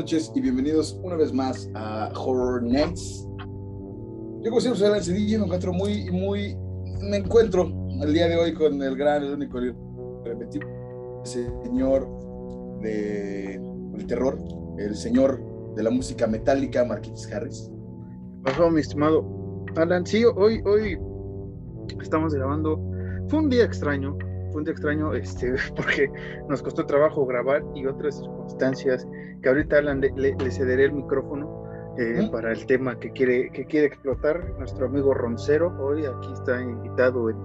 noches y bienvenidos una vez más a Horror Nights. Yo como siempre soy Alan Cedillo me encuentro muy, muy, me encuentro el día de hoy con el gran, el único, el señor de, del terror, el señor de la música metálica, Marquitos Harris. Pasó, mi estimado Alan. Sí, hoy, hoy estamos grabando. Fue un día extraño, fue un día extraño este, porque nos costó trabajo grabar y otras circunstancias que ahorita Alan le, cederé el micrófono eh, para el tema que quiere, que quiere explotar nuestro amigo Roncero. Hoy aquí está invitado en,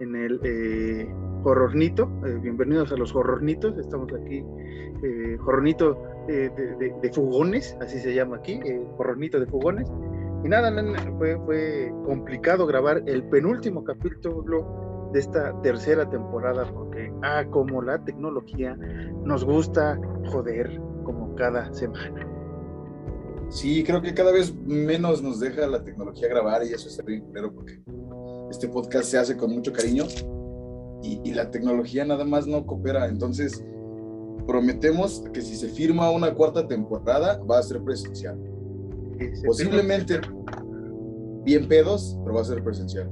en el eh, Horrornito. Eh, bienvenidos a los Horrornitos. Estamos aquí, eh, Horrornito de, de, Fugones, así se llama aquí, Horrornito de Fugones. Y nada, fue, fue complicado grabar el penúltimo capítulo de esta tercera temporada porque, ah, como la tecnología nos gusta joder como cada semana. Sí, creo que cada vez menos nos deja la tecnología grabar y eso es bien primero porque este podcast se hace con mucho cariño y, y, la tecnología nada más no coopera. Entonces, prometemos que si se firma una cuarta temporada va a ser presencial. Posiblemente bien pedos, pero va a ser presencial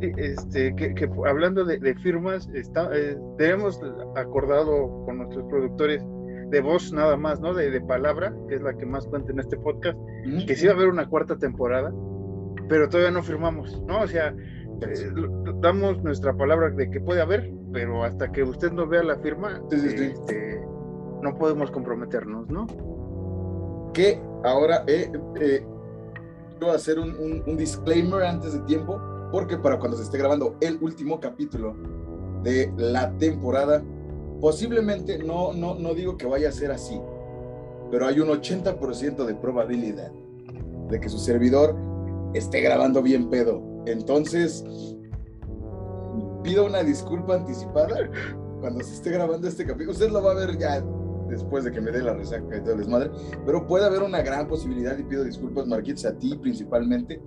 este, que, hablando de, firmas, está, eh, tenemos acordado con nuestros productores de voz nada más, ¿no? De, palabra, que es la que más cuenta en este podcast, que sí va a haber una cuarta temporada, pero todavía no firmamos, ¿no? O sea, eh, damos nuestra palabra de que puede haber, pero hasta que usted no vea la firma, este, no podemos comprometernos, ¿no? Que ahora eh, eh, voy a hacer un, un disclaimer antes de tiempo porque para cuando se esté grabando el último capítulo de la temporada, posiblemente, no, no, no digo que vaya a ser así, pero hay un 80% de probabilidad de que su servidor esté grabando bien pedo. Entonces, pido una disculpa anticipada cuando se esté grabando este capítulo. Usted lo va a ver ya después de que me dé la resaca y todo el desmadre, pero puede haber una gran posibilidad, y pido disculpas, Marquitos, a ti principalmente,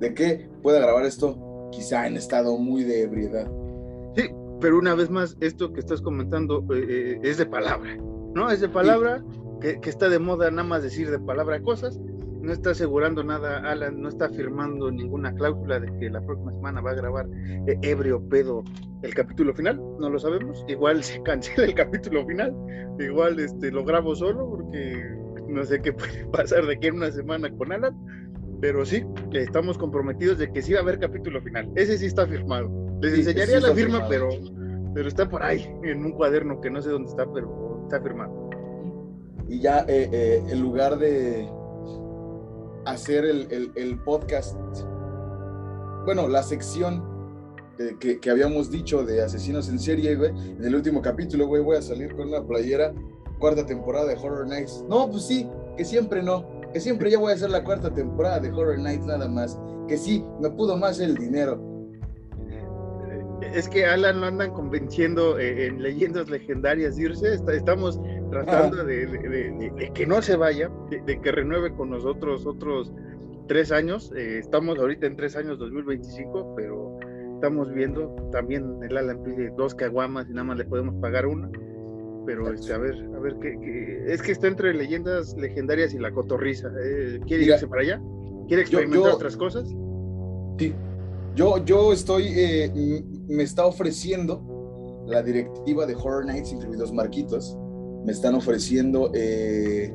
de que pueda grabar esto quizá en estado muy de ebriedad. Sí, pero una vez más, esto que estás comentando eh, eh, es de palabra, ¿no? Es de palabra, que, que, está de moda nada más decir de palabra cosas, no está asegurando nada, Alan, no está firmando ninguna cláusula de que la próxima semana va a grabar eh, ebrio pedo el capítulo final, no lo sabemos. Igual se cancela el capítulo final, igual este, lo grabo solo porque no sé qué puede pasar de aquí en una semana con Alan, pero sí, estamos comprometidos de que sí va a haber capítulo final. Ese sí está firmado. Les enseñaría la firma, pero, pero está por ahí, en un cuaderno que no sé dónde está, pero está firmado. Y ya eh, eh, en lugar de hacer el, podcast, bueno, la sección que, que, habíamos dicho de asesinos en serie, güey, en el último capítulo, güey, voy a salir con una playera, cuarta temporada de Horror Nights. No, pues sí, que siempre no, que siempre ya voy a hacer la cuarta temporada de Horror Nights nada más, que sí, me pudo más el dinero. Es que Alan lo andan convenciendo eh, en leyendas legendarias irse, estamos tratando de, que no se vaya, de, que renueve con nosotros otros tres años. Eh, estamos ahorita en tres años 2025, pero estamos viendo también el Alan pide dos caguamas y nada más le podemos pagar una. Pero este, a ver, a ver qué, es que está entre leyendas legendarias y la cotorriza. Eh, ¿Quiere irse para allá? ¿Quiere experimentar otras cosas? Sí. Yo, yo estoy, eh, me está ofreciendo la directiva de Horror Nights, incluidos Marquitos, me están ofreciendo eh,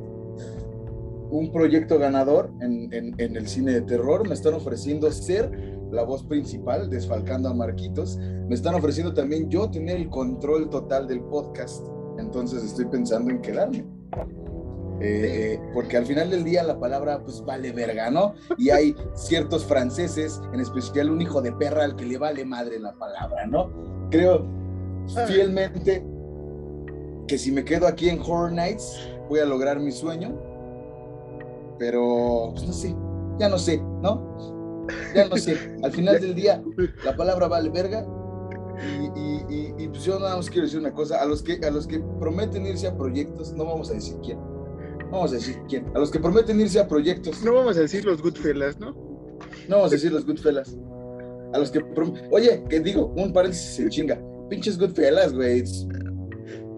un proyecto ganador en, el cine de terror, me están ofreciendo ser la voz principal, desfalcando a Marquitos, me están ofreciendo también yo tener el control total del podcast, entonces estoy pensando en quedarme. Eh, porque al final del día la palabra pues vale verga, ¿no? Y hay ciertos franceses, en especial un hijo de perra al que le vale madre la palabra, ¿no? Creo fielmente que si me quedo aquí en Horror Nights voy a lograr mi sueño, pero pues no sé, ya no sé, ¿no? Ya no sé. Al final del día la palabra vale verga y, y, pues yo nada más quiero decir una cosa, a los, que, a los que prometen irse a proyectos, no vamos a decir quién, vamos a decir quién, a los que prometen irse a proyectos. No vamos a decir los Goodfellas, ¿no? No vamos a decir los Goodfellas. A los que... Oye, que digo, un paréntesis se chinga. Pinches Goodfellas, güey.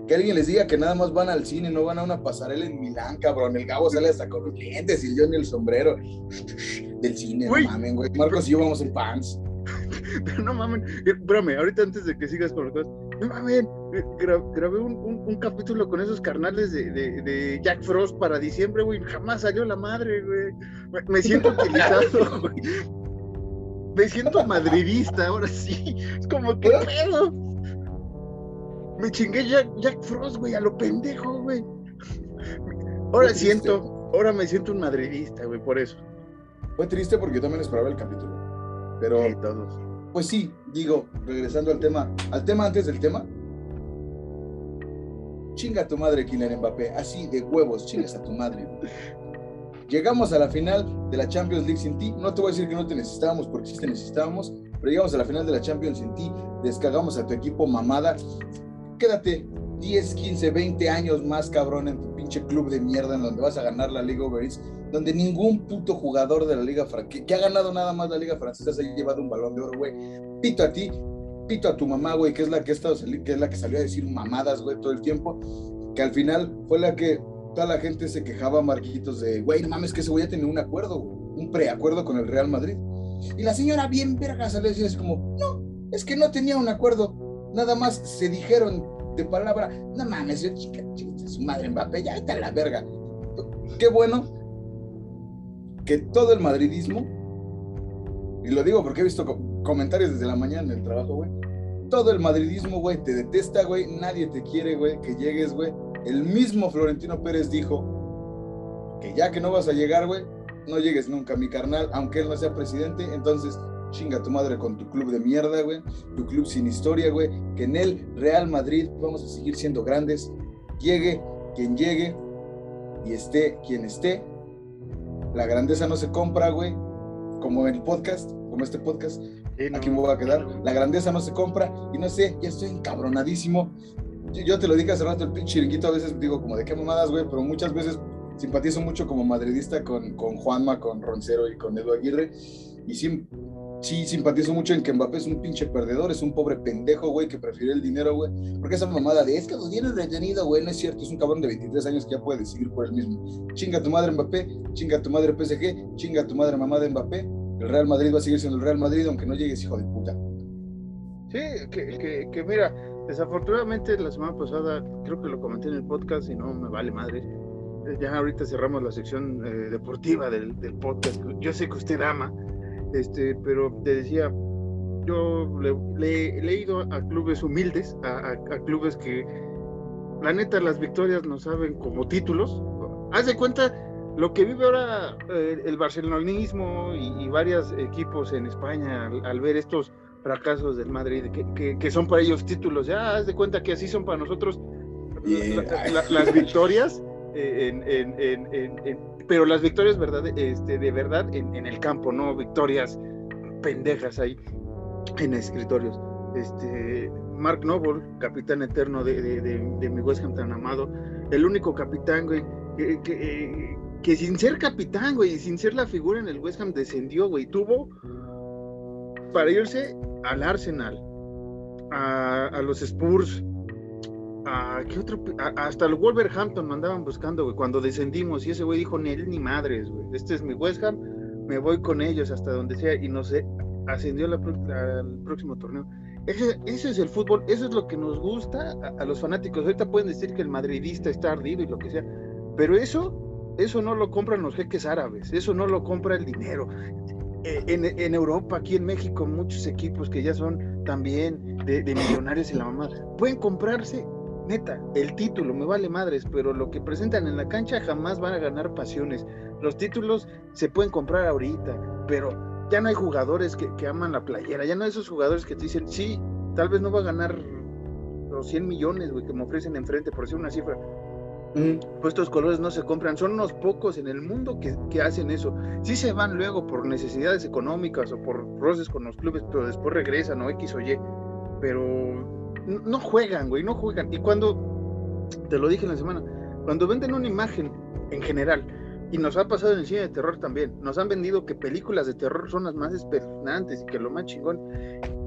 Que alguien les diga que nada más van al cine, no van a una pasarela en Milán, cabrón. El Gabo sale hasta con los lentes y yo en el sombrero del cine, no mamen, güey. Marcos y yo vamos en pants. Pero no mamen, eh, espérame, ahorita antes de que sigas con las cosas, no mamen, eh, grabé un, un, capítulo con esos carnales de, de, de, Jack Frost para diciembre, güey, jamás salió la madre, güey. Me, siento utilizado, güey. Me siento madridista, ahora sí. Es como, que pedo? Me chingué Jack, Jack Frost, güey, a lo pendejo, güey. Ahora siento, ahora me siento un madridista, güey, por eso. Fue triste porque yo también esperaba el capítulo. Pero, todos. pues sí, digo, regresando al tema, al tema antes del tema. Chinga tu madre, Kylian Mbappé. Así de huevos, chingas a tu madre. Llegamos a la final de la Champions League sin ti. No te voy a decir que no te necesitábamos porque sí te necesitábamos, pero llegamos a la final de la Champions sin ti. Descargamos a tu equipo mamada. Quédate 10, 15, 20 años más, cabrón, en tu pinche club de mierda en donde vas a ganar la Liga Over donde ningún puto jugador de la Liga que, que ha ganado nada más la Liga Francesa se ha llevado un balón de oro, güey. Pito a ti, pito a tu mamá, güey, que es la que, estado, que es la que salió a decir mamadas, güey, todo el tiempo, que al final fue la que toda la gente se quejaba, Marquitos, de, güey, no mames, que ese güey ya tenía un acuerdo, un preacuerdo con el Real Madrid. Y la señora bien verga salió a decir así como, no, es que no tenía un acuerdo, nada más se dijeron de palabra, no mames, yo chica, chica, su madre Mbappé, ya está la verga. Qué bueno que todo el madridismo, y lo digo porque he visto comentarios desde la mañana en el trabajo, güey, todo el madridismo, güey, te detesta, güey, nadie te quiere, güey, que llegues, güey. El mismo Florentino Pérez dijo que ya que no vas a llegar, güey, no llegues nunca, mi carnal, aunque él no sea presidente, entonces chinga tu madre con tu club de mierda, güey, tu club sin historia, güey, que en el Real Madrid vamos a seguir siendo grandes, llegue quien llegue y esté quien esté, la grandeza no se compra, güey, como en el podcast, como este podcast. Aquí me voy a quedar. La grandeza no se compra y no sé, ya estoy encabronadísimo. Yo, te lo dije hace rato, el pinche chiringuito a veces digo como de qué mamadas, güey, pero muchas veces simpatizo mucho como madridista con, con Juanma, con Roncero y con Edu Aguirre. Y sí, sí simpatizo mucho en que Mbappé es un pinche perdedor, es un pobre pendejo, güey, que prefiere el dinero, güey. Porque esa mamada de es que los tienes retenido, güey, no es cierto, es un cabrón de 23 años que ya puede decidir por él mismo. Chinga tu madre Mbappé, chinga tu madre PSG, chinga tu madre mamá de Mbappé. El Real Madrid va a seguir siendo el Real Madrid, aunque no llegues, hijo de puta. Sí, que, que, mira, desafortunadamente la semana pasada, creo que lo comenté en el podcast y no me vale madre. Ya ahorita cerramos la sección eh, deportiva del, del podcast. Yo sé que usted ama, este, pero te decía, yo le, he leído a clubes humildes, a, clubes que la neta las victorias no saben como títulos. Haz de cuenta lo que vive ahora eh, el barcelonismo y, varios equipos en España al, ver estos fracasos del Madrid, que, son para ellos títulos. Ya haz de cuenta que así son para nosotros las victorias. Pero las victorias verdad, este, de verdad en, el campo, no victorias pendejas ahí en escritorios. Este, Mark Noble, capitán eterno de, mi West Ham tan amado, el único capitán, güey, que, sin ser capitán, güey, sin ser la figura en el West Ham descendió, güey, tuvo para irse al Arsenal, a los Spurs, ¿qué otro? hasta el Wolverhampton me andaban buscando, güey, cuando descendimos y ese güey dijo, ni él ni madres, güey, este es mi West Ham, me voy con ellos hasta donde sea y no sé, ascendió al próximo torneo. Ese, es el fútbol, eso es lo que nos gusta a, los fanáticos. Ahorita pueden decir que el madridista está ardido y lo que sea, pero eso, eso no lo compran los jeques árabes, eso no lo compra el dinero. E, en, en, Europa, aquí en México, muchos equipos que ya son también de, de millonarios y la mamá, pueden comprarse neta, el título me vale madres, pero lo que presentan en la cancha jamás van a ganar pasiones. Los títulos se pueden comprar ahorita, pero ya no hay jugadores que, aman la playera, ya no hay esos jugadores que te dicen, sí, tal vez no va a ganar los 100 millones, güey, que me ofrecen enfrente, por decir una cifra. Mm, pues estos colores no se compran, son unos pocos en el mundo que, que, hacen eso. Sí se van luego por necesidades económicas o por roces con los clubes, pero después regresan o X o Y. Pero no juegan, güey, no juegan. Y cuando, te lo dije en la semana, cuando venden una imagen en general, y nos ha pasado en el cine de terror también, nos han vendido que películas de terror son las más espeluznantes y que lo más chingón,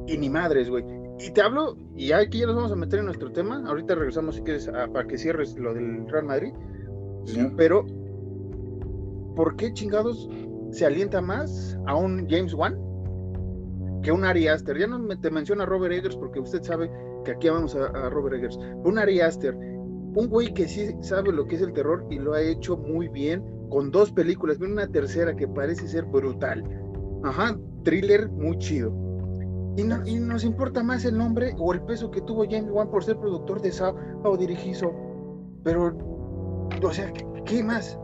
y ni madres, güey. y te hablo, y aquí ya nos vamos a meter en nuestro tema. Ahorita regresamos si quieres para que cierres lo del Real Madrid. Pero, ¿por qué chingados se alienta más a un James Wan que un Ari Aster? Ya no te menciona Robert Eggers porque usted sabe que aquí vamos a, Robert Eggers. Un Ari Aster, un güey que sí sabe lo que es el terror y lo ha hecho muy bien con dos películas. Viene una tercera que parece ser brutal. Ajá, thriller muy chido y, nos importa más el nombre o el peso que tuvo James Wan por ser productor de Sao o dirigizo. Pero, o sea, ¿qué más?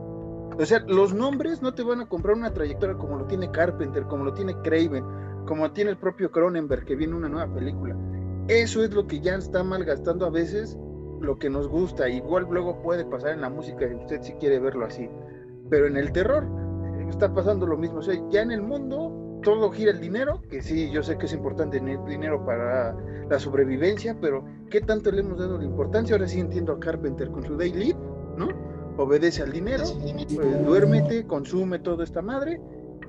O sea, los nombres no te van a comprar una trayectoria como lo tiene Carpenter, como lo tiene Craven, como tiene el propio Cronenberg, que viene una nueva película. Eso es lo que ya está malgastando a veces lo que nos gusta. Igual luego puede pasar en la música, si usted si quiere verlo así. Pero en el terror está pasando lo mismo. O sea, ya en el mundo todo gira el dinero, que sí, yo sé que es importante tener dinero para la sobrevivencia, pero ¿qué tanto le hemos dado la importancia? Ahora sí entiendo a Carpenter con su daily, ¿no? Obedece al dinero, pues, duérmete, consume toda esta madre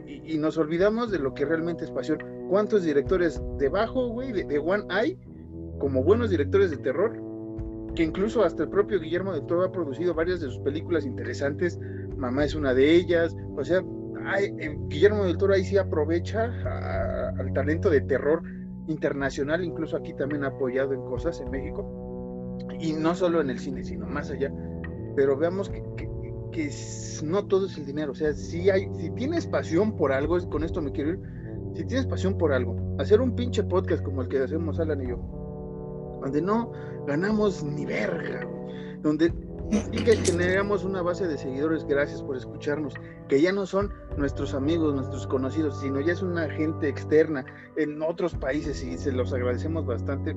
y, nos olvidamos de lo que realmente es pasión. ¿Cuántos directores debajo, güey, de, One hay, como buenos directores de terror, que incluso hasta el propio Guillermo de Toro ha producido varias de sus películas interesantes, Mamá es una de ellas, o sea, eh, Guillermo del Toro ahí sí aprovecha al talento de terror internacional, incluso aquí también ha apoyado en cosas en México, y no solo en el cine, sino más allá. Pero veamos que, no todo es el dinero, o sea, si, hay, si tienes pasión por algo, con esto me quiero ir, si tienes pasión por algo, hacer un pinche podcast como el que hacemos Alan y yo, donde no ganamos ni verga, donde y que generamos una base de seguidores, gracias por escucharnos, que ya no son nuestros amigos, nuestros conocidos, sino ya es una gente externa en otros países y se los agradecemos bastante.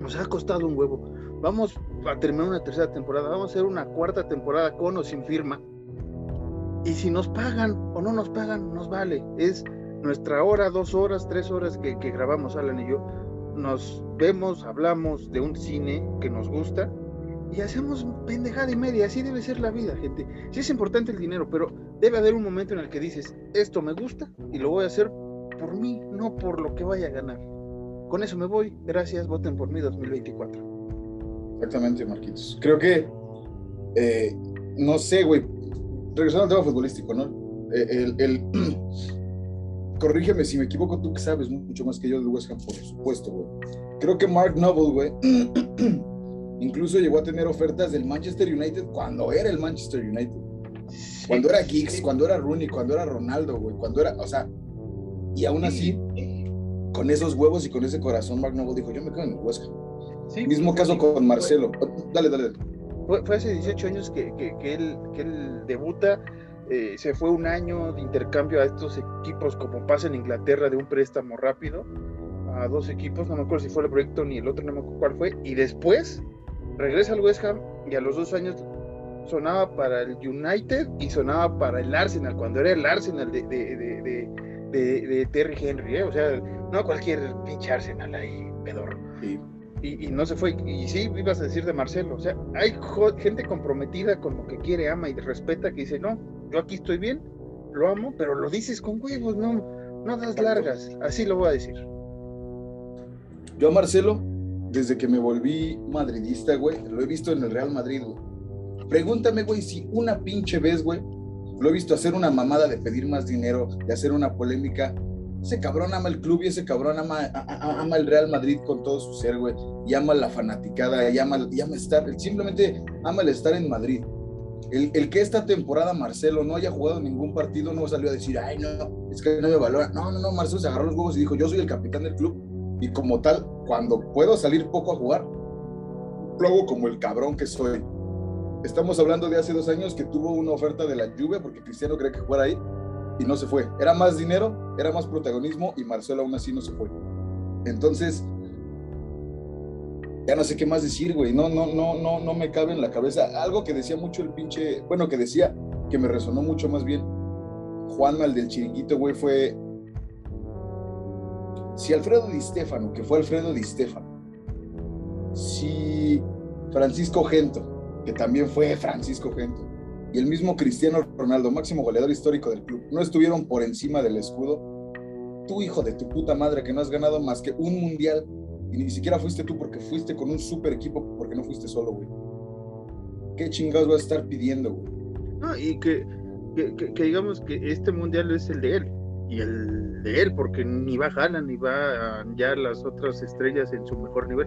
Nos ha costado un huevo. Vamos a terminar una tercera temporada, vamos a hacer una cuarta temporada con o sin firma. Y si nos pagan o no nos pagan, nos vale. Es nuestra hora, dos horas, tres horas que, que grabamos Alan y yo. Nos vemos, hablamos de un cine que nos gusta y hacemos pendejada y media. Así debe ser la vida, gente. Sí es importante el dinero, pero debe haber un momento en el que dices, esto me gusta y lo voy a hacer por mí, no por lo que vaya a ganar. Con eso me voy. Gracias, voten por mí 2024. Exactamente, Marquitos. Creo que, eh, no sé, güey, regresando al tema futbolístico, ¿no? Eh, el, corrígeme si me equivoco, tú que sabes mucho más que yo del West Ham, por supuesto, güey. Creo que Mark Noble, güey, Incluso llegó a tener ofertas del Manchester United cuando era el Manchester United. Cuando era Giggs, cuando era Rooney, cuando era Ronaldo, güey. Cuando era, o sea, y aún así, con esos huevos y con ese corazón, Mark Noble dijo: Yo me quedo en el Huesca. Mismo caso con Marcelo. dale, dale. Fue, hace 18 años que, que, él, que él debuta. Eh, se fue un año de intercambio a estos equipos, como pasa en Inglaterra, de un préstamo rápido a dos equipos. No me acuerdo si fue el proyecto ni el otro, no me acuerdo cuál fue. Y después regresa al West Ham y a los dos años sonaba para el United y sonaba para el Arsenal, cuando era el Arsenal de, de, de, Terry Henry, ¿eh? o sea, no cualquier pinche Arsenal ahí, pedorro. Y, no se fue, y sí, ibas a decir de Marcelo, o sea, hay gente comprometida con lo que quiere, ama y respeta, que dice, no, yo aquí estoy bien, lo amo, pero lo dices con huevos, no, no das largas, así lo voy a decir. Yo a Marcelo desde que me volví madridista, güey, lo he visto en el Real Madrid, güey. Pregúntame, güey, si una pinche vez, güey, lo he visto hacer una mamada de pedir más dinero, de hacer una polémica. Ese cabrón ama el club y ese cabrón ama, ama el Real Madrid con todo su ser, güey. Y ama la fanaticada, y ama, y ama estar, simplemente ama el estar en Madrid. El, que esta temporada Marcelo no haya jugado ningún partido no salió a decir, ay, no, es que no me valora. No, no, no, Marcelo se agarró los huevos y dijo, yo soy el capitán del club y como tal, cuando puedo salir poco a jugar, lo como el cabrón que soy. Estamos hablando de hace dos años que tuvo una oferta de la lluvia porque Cristiano cree que fuera ahí y no se fue. Era más dinero, era más protagonismo y Marcelo aún así no se fue. Entonces, ya no sé qué más decir, güey. No, no, no, no, no me cabe en la cabeza. Algo que decía mucho el pinche, bueno, que decía, que me resonó mucho más bien. Juan Mal del Chiringuito, güey, fue si Alfredo Di Stefano, que fue Alfredo Di Stefano, si Francisco Gento, que también fue Francisco Gento, y el mismo Cristiano Ronaldo, máximo goleador histórico del club, no estuvieron por encima del escudo, tú hijo de tu puta madre que no has ganado más que un mundial y ni siquiera fuiste tú porque fuiste con un super equipo, porque no fuiste solo, güey. ¿Qué chingados vas a estar pidiendo, güey? No, y que, que, digamos que este mundial es el de él, y el de él, porque ni va Haaland ni va ya las otras estrellas en su mejor nivel.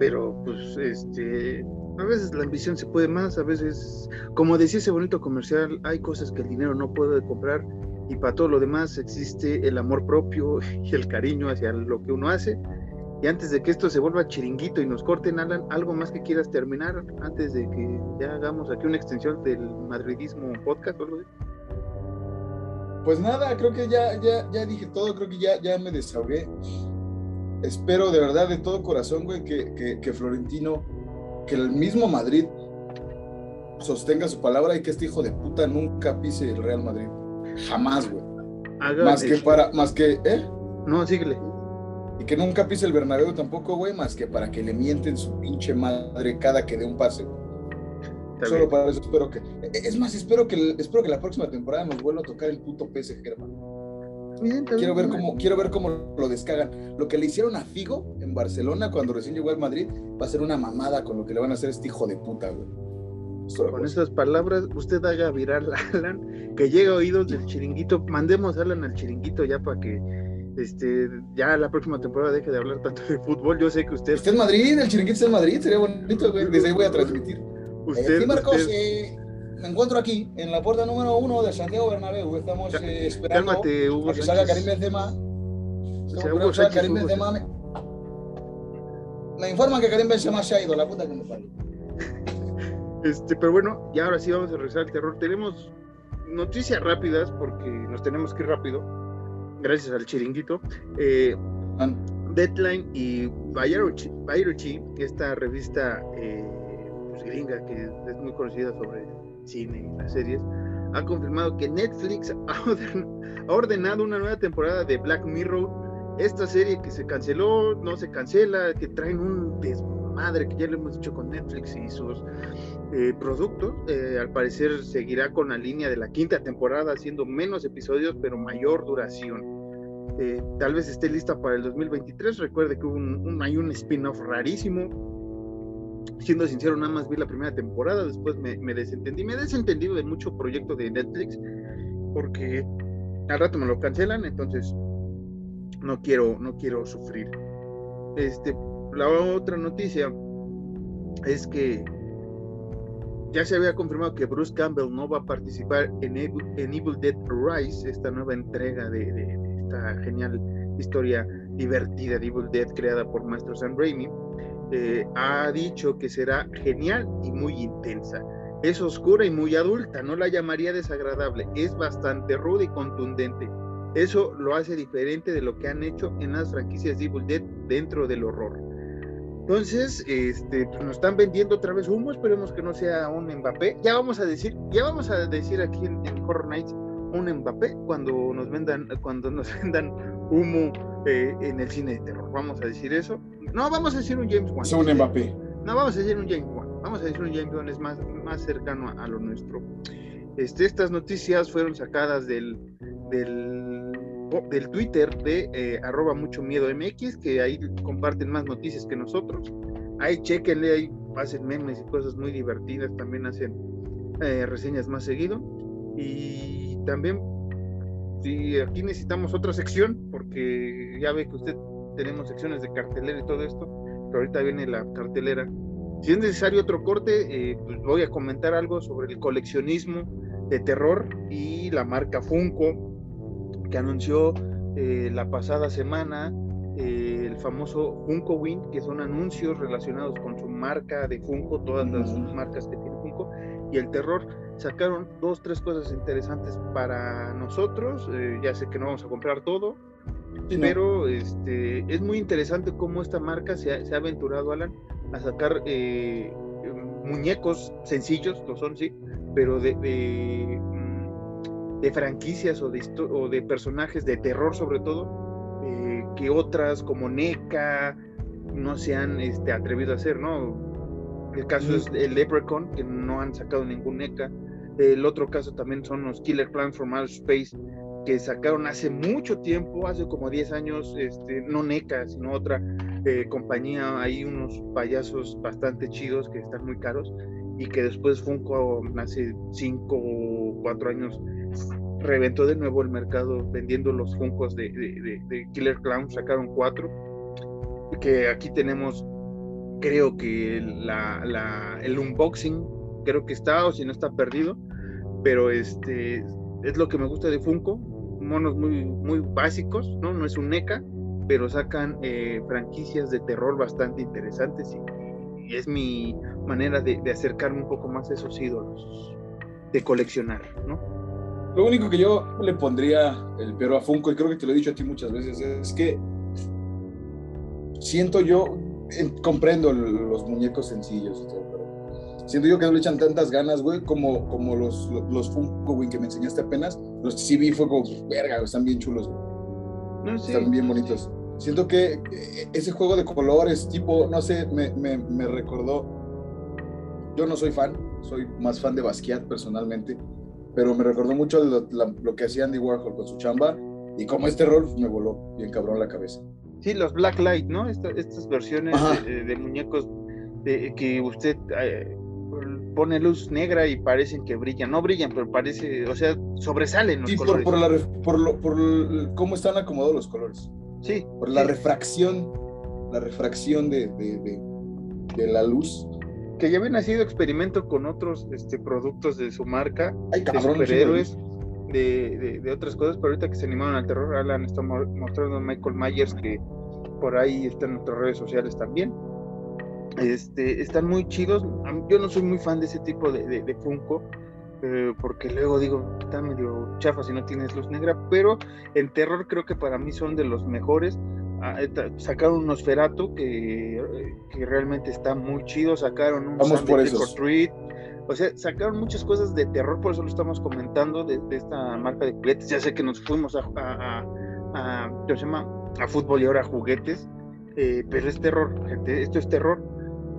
Pero, pues, este, a veces la ambición se puede más, a veces, como decía ese bonito comercial, hay cosas que el dinero no puede comprar y para todo lo demás existe el amor propio y el cariño hacia lo que uno hace. Y antes de que esto se vuelva chiringuito y nos corten, Alan, ¿algo más que quieras terminar antes de que ya hagamos aquí una extensión del madridismo podcast o algo Pues nada, creo que ya, ya, ya dije todo, creo que ya, ya me desahogué. Espero de verdad, de todo corazón, güey, que, que, que Florentino, que el mismo Madrid sostenga su palabra y que este hijo de puta nunca pise el Real Madrid. Jamás, güey. más que para, más que, ¿eh? No, síguele. Y que nunca pise el Bernabéu tampoco, güey, más que para que le mienten su pinche madre cada que dé un pase. Solo para eso espero que. Es más, espero que, espero que la próxima temporada nos vuelva a tocar el puto PSG, hermano. Quiero ver cómo quiero ver cómo lo descagan. Lo que le hicieron a Figo en Barcelona cuando recién llegó al Madrid va a ser una mamada con lo que le van a hacer a este hijo de puta, güey. Con esas palabras, usted haga viral a Alan, que llegue a oídos del chiringuito. Mandemos a Alan al chiringuito ya para que este, ya la próxima temporada deje de hablar tanto de fútbol. Yo sé que usted. Está en Madrid, el chiringuito está en Madrid, sería bonito, güey. Desde ahí voy a transmitir. Usted, Marcos, eh, me encuentro aquí, en la puerta número uno de Santiago Bernabéu. Estamos eh, esperando Cálmate, Hugo a que salga Karim Benzema. O sea, Hugo Sánchez, Karim Benzema. Me... me informan que Karim Benzema se ha ido, la puta que me parió. Este, pero bueno, y ahora sí vamos a regresar al terror. Tenemos noticias rápidas porque nos tenemos que ir rápido, gracias al chiringuito. Eh, Deadline y Bayruchi, esta revista eh, pues, gringa que es muy conocida sobre cine y las series, ha confirmado que Netflix ha ordenado una nueva temporada de Black Mirror. Esta serie que se canceló, no se cancela, que traen un desmadre que ya lo hemos dicho con Netflix y sus eh, producto. Eh, al parecer seguirá con la línea de la quinta temporada, haciendo menos episodios, pero mayor duración. Eh, tal vez esté lista para el 2023. Recuerde que hay un spin-off rarísimo. Siendo sincero, nada más vi la primera temporada, después me, me desentendí. Me he desentendido de mucho proyecto de Netflix porque al rato me lo cancelan, entonces no quiero, no quiero sufrir. Este, la otra noticia es que ya se había confirmado que Bruce Campbell no va a participar en Evil, Dead Rise, esta nueva entrega de, esta genial historia divertida de Evil Dead creada por Maestro Sam Raimi. Eh, ha dicho que será genial y muy intensa. Es oscura y muy adulta, no la llamaría desagradable, es bastante ruda y contundente. Eso lo hace diferente de lo que han hecho en las franquicias de Evil Dead dentro del horror. Entonces, este, pues, nos están vendiendo otra vez humo, esperemos que no sea un Mbappé. Ya vamos a decir, ya vamos a decir aquí en, Horror Nights un Mbappé cuando nos vendan, cuando nos vendan humo eh, en el cine de terror. Vamos a decir eso. No, vamos a decir un James Wan. Es un Mbappé. No, vamos a decir un James Wan. Vamos a decir un James Wan, es más, más cercano a, lo nuestro. Este, estas noticias fueron sacadas del, del del Twitter de eh, arroba mucho miedo MX, que ahí comparten más noticias que nosotros. Ahí chequenle, ahí hacen memes y cosas muy divertidas, también hacen eh, reseñas más seguido. Y también, si aquí necesitamos otra sección, porque ya ve que usted tenemos secciones de cartelera y todo esto, pero ahorita viene la cartelera. Si es necesario otro corte, eh, pues voy a comentar algo sobre el coleccionismo de terror y la marca Funko, que anunció eh, la pasada semana eh, el famoso Funko Win, que son anuncios relacionados con su marca de Funko, todas las marcas que tiene Funko, y el terror. Sacaron dos, tres cosas interesantes para nosotros. Eh, ya sé que no vamos a comprar todo, pero este, es muy interesante cómo esta marca se ha, aventurado, Alan, a sacar muñecos sencillos, lo son, sí, pero de de franquicias o de, o de personajes de terror sobre todo, eh, que otras como NECA no se han este, atrevido a hacer, ¿no? El caso es el Leprechaun, que no han sacado ningún NECA. El otro caso también son los Killer Plants from Outer Space, que sacaron hace mucho tiempo, hace como 10 años, este, no NECA, sino otra eh, compañía, hay unos payasos bastante chidos que están muy caros y que después Funko hace 5 o 4 años reventó de nuevo el mercado vendiendo los Funkos de, de, Killer Clown, sacaron 4, que aquí tenemos creo que el unboxing creo que está o si no está perdido, pero este es lo que me gusta de Funko, monos muy, muy básicos, ¿no? No es un NECA, pero sacan eh, franquicias de terror bastante interesantes y, es mi manera de, acercarme un poco más a esos ídolos, de coleccionar, ¿no? Lo único que yo le pondría el pero a Funko, y creo que te lo he dicho a ti muchas veces, es que siento yo, comprendo los muñecos sencillos y Siento yo que no le echan tantas ganas, güey, como, como los, los Funko, güey, que me enseñaste apenas. Los CB fue como, verga, están bien chulos, güey. están bien bonitos. Siento que eh, ese juego de colores, tipo, no sé, me, me, me recordó. Yo no soy fan, soy más fan de Basquiat personalmente, pero me recordó mucho lo, lo que hacía Andy Warhol con su chamba y como este rol me voló bien cabrón la cabeza. Sí, los Black Light, ¿no? estas versiones de, muñecos de, que usted eh, pone luz negra y parecen que brillan. No brillan, pero parece, o sea, sobresalen los sí, colores. Por, por, la, por, lo, por cómo están acomodados los colores. Sí. Por la refracción, la refracción de, de, de, la luz. Que ya habían sido experimento con otros este, productos de su marca, de superhéroes, de, de, otras cosas, pero ahorita que se animaron al terror, Alan está mostrando a Michael Myers que por ahí está en nuestras redes sociales también. Este, están muy chidos. Yo no soy muy fan de ese tipo de, de, Funko, eh, porque luego digo, está medio chafa si no tienes luz negra, pero en terror creo que para mí son de los mejores. Ah, eh, sacaron un Nosferatu que, que realmente está muy chido, sacaron un Vamos por o sea, sacaron muchas cosas de terror, por eso lo estamos comentando de, esta marca de juguetes. Ya sé que nos fuimos a, a, a, se llama? a fútbol y ahora a juguetes, eh, pero es terror, gente, esto es terror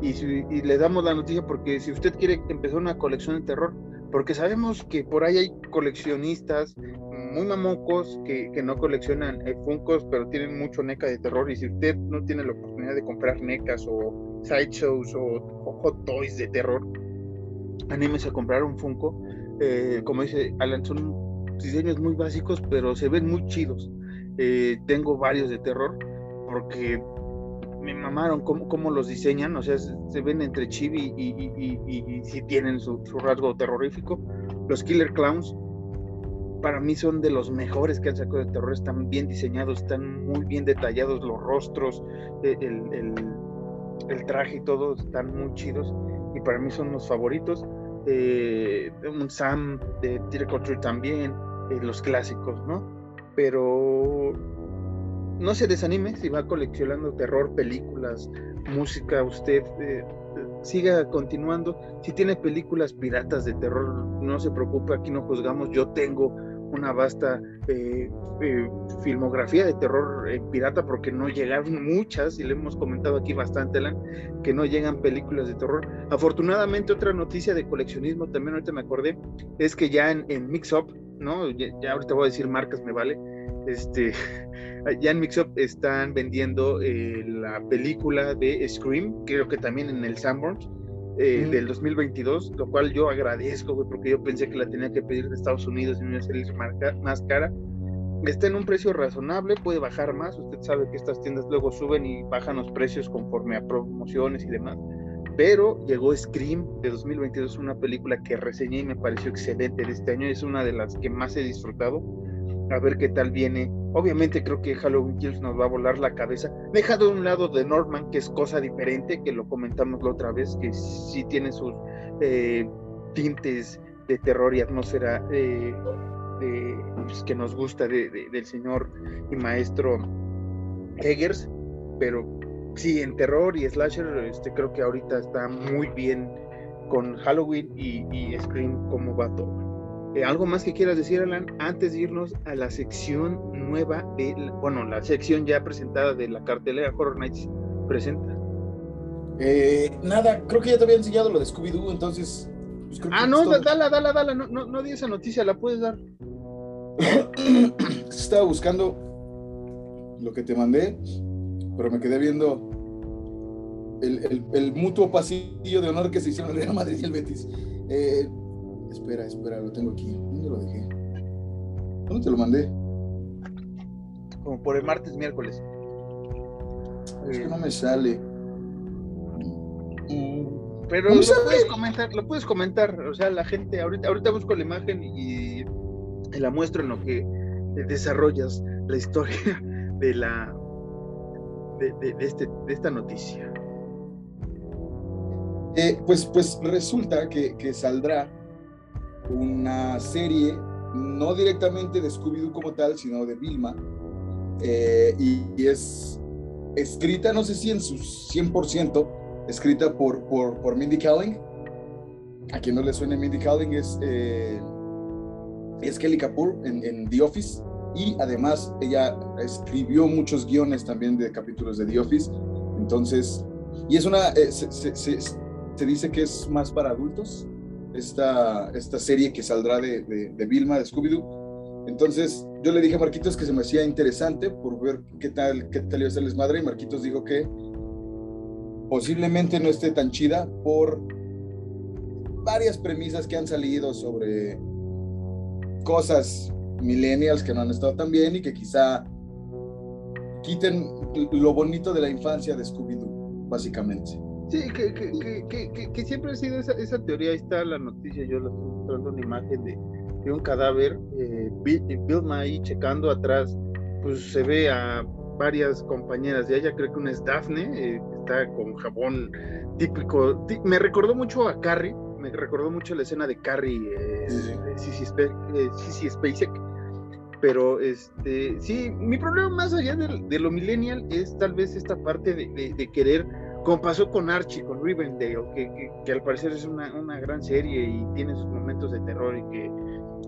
y, le damos la noticia porque si usted quiere empezar una colección de terror, porque sabemos que por ahí hay coleccionistas muy mamocos que, que no coleccionan eh, Funkos, pero tienen mucho NECA de terror. Y si usted no tiene la oportunidad de comprar NECAs o sideshows o, o hot toys de terror, anímese a comprar un Funko. Eh, como dice Alan, son diseños muy básicos, pero se ven muy chidos. Eh, tengo varios de terror porque me mamaron cómo, cómo, los diseñan, o sea, se, ven entre chibi y, si tienen su, rasgo terrorífico. Los Killer Clowns, para mí son de los mejores que han sacado de terror, están bien diseñados, están muy bien detallados los rostros, e, el, el, traje y todo, están muy chidos y para mí son los favoritos. Eh, un Sam de Trick también, eh, los clásicos, ¿no? Pero no se desanime si va coleccionando terror, películas, música, usted eh, siga continuando. Si tiene películas piratas de terror, no se preocupe, aquí no juzgamos. Yo tengo una vasta eh, eh, filmografía de terror pirata porque no llegaron muchas, y le hemos comentado aquí bastante, que no llegan películas de terror. Afortunadamente, otra noticia de coleccionismo, también ahorita me acordé, es que ya en, en Mix Up, ¿no? Ya, ya, ahorita voy a decir marcas, me vale. Este, ya en Mixup están vendiendo eh, la película de Scream, creo que también en el Sanborns, eh, del 2022, lo cual yo agradezco, porque yo pensé que la tenía que pedir de Estados Unidos y me iba a salir más cara. Está en un precio razonable, puede bajar más. Usted sabe que estas tiendas luego suben y bajan los precios conforme a promociones y demás. Pero llegó Scream de 2022, una película que reseñé y me pareció excelente de este año. Es una de las que más he disfrutado a ver qué tal viene. Obviamente creo que Halloween Kills nos va a volar la cabeza. Dejado de un lado de Norman, que es cosa diferente, que lo comentamos la otra vez, que sí tiene sus eh, tintes de terror y atmósfera eh, pues, que nos gusta del señor y maestro Eggers, pero sí, en terror y slasher, este, creo que ahorita está muy bien con Halloween y, y Scream como va todo. Eh, ¿Algo más que quieras decir, Alan, antes de irnos a la sección nueva, de, bueno, la sección ya presentada de la cartelera Horror Nights presenta? Eh, nada, creo que ya te había enseñado lo de Scooby-Doo, entonces... Pues, ah, no, dala, dala, dala, no, no, no di esa noticia, la puedes dar. Estaba buscando lo que te mandé, pero me quedé viendo el, mutuo pasillo de honor que se hicieron en el Real Madrid y el Betis. Eh, espera, espera, lo tengo aquí. ¿Dónde lo dejé? ¿Dónde te lo mandé? Como por el martes, miércoles. Es que no me sale. Pero lo puedes comentar, lo puedes comentar, o sea, la gente, ahorita, ahorita busco la imagen y, la muestro en lo que desarrollas la historia de la de, este, de esta noticia. Eh, pues, pues resulta que, saldrá una serie, no directamente de Scooby-Doo como tal, sino de Vilma, eh, y, es escrita, no sé si en su 100%, escrita por, por, Mindy Kaling. A quien no le suene Mindy Kaling es, eh, es Kelly Kapoor en, The Office y además ella escribió muchos guiones también de capítulos de The Office. Entonces, y es una, se, dice que es más para adultos, esta, esta serie que saldrá de, de, Vilma, de Scooby-Doo. Entonces, yo le dije a Marquitos que se me hacía interesante por ver qué tal, qué tal iba a ser el desmadre y Marquitos dijo que posiblemente no esté tan chida por varias premisas que han salido sobre cosas millennials que no han estado tan bien y que quizá quiten lo bonito de la infancia de Scooby-Doo, básicamente. Sí, que, que, que, siempre ha sido esa, esa, teoría, ahí está la noticia, yo le estoy mostrando una imagen de, de un cadáver, eh, Bill, ahí checando atrás, pues se ve a varias compañeras de ella, creo que una es Daphne, eh, está con jabón típico, me recordó mucho a Carrie, me recordó mucho la escena de Carrie, eh, sí. Eh, Spacek, pero este, sí, mi problema más allá de, lo millennial es tal vez esta parte de, querer, como pasó con Archie, con Rivendale, que, que, al parecer es una, una, gran serie y tiene sus momentos de terror y que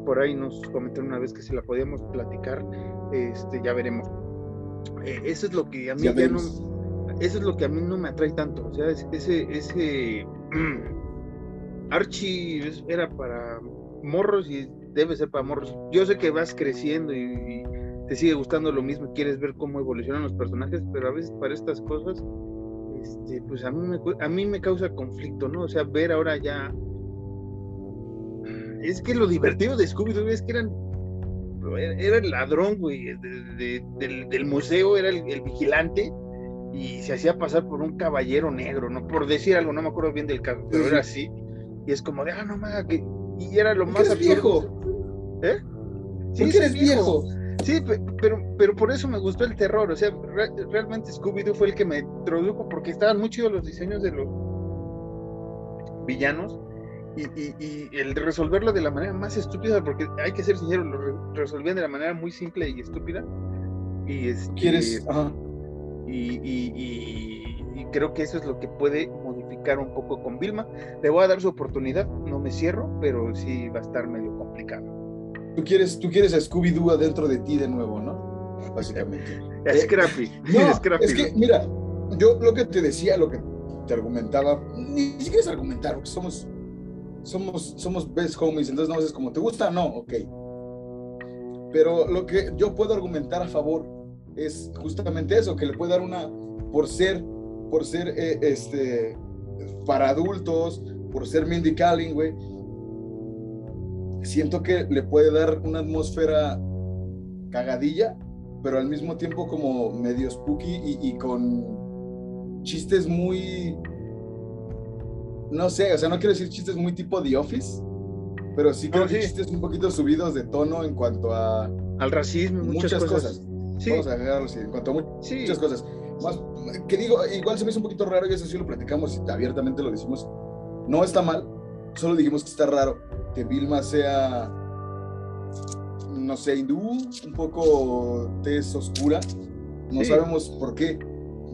por ahí nos comentaron una vez que si la podíamos platicar, este, ya veremos. Eh, eso es lo que a mí ya, no, eso es lo que a mí no me atrae tanto. O sea, ese, ese Archie era para morros y debe ser para morros. Yo sé que vas creciendo y, te sigue gustando lo mismo y quieres ver cómo evolucionan los personajes, pero a veces para estas cosas, este, pues a mí me, a mí me causa conflicto, ¿no? O sea, ver ahora ya es que lo divertido de Scooby-Doo es que eran era el ladrón, güey, del, museo, era el, vigilante y se hacía pasar por un caballero negro, ¿no? Por decir algo, no me acuerdo bien del caso, pero era así. Y es como de, ah, no mames, que... y era lo más viejo. ¿Eh? Sí, eres viejo. Sí, pero, pero por eso me gustó el terror, o sea, realmente Scooby-Doo fue el que me introdujo porque estaban muy chidos los diseños de los villanos y, el resolverlo de la manera más estúpida, porque hay que ser sincero, lo resolvían de la manera muy simple y estúpida. Y este, ¿Quieres? Y, creo que eso es lo que puede modificar un poco con Vilma. Le voy a dar su oportunidad, no me cierro, pero sí va a estar medio complicado. Tú quieres, tú quieres a Scooby-Doo adentro de ti de nuevo, ¿no? Básicamente. Es Scrappy. es que, mira, yo lo que te decía, lo que te argumentaba, ni siquiera es argumentar, porque somos somos, somos best homies, entonces no es como, ¿te gusta? No, ok. Pero lo que yo puedo argumentar a favor es justamente eso, que le puede dar una, por ser, por ser, eh, este, para adultos, por ser Mindy Kaling, güey, siento que le puede dar una atmósfera cagadilla, pero al mismo tiempo como medio spooky y, y con chistes muy, no sé, o sea, no quiero decir chistes muy tipo The Office, pero sí creo que chistes un poquito subidos de tono en cuanto a... Al racismo, muchas, cosas. Vamos a agregarlo así, en cuanto a muchas cosas. Más, que digo, igual se me hizo un poquito raro y eso sí lo platicamos y abiertamente lo decimos. No está mal, solo dijimos que está raro que Vilma sea, no sé, hindú, un poco tez oscura. No sabemos por qué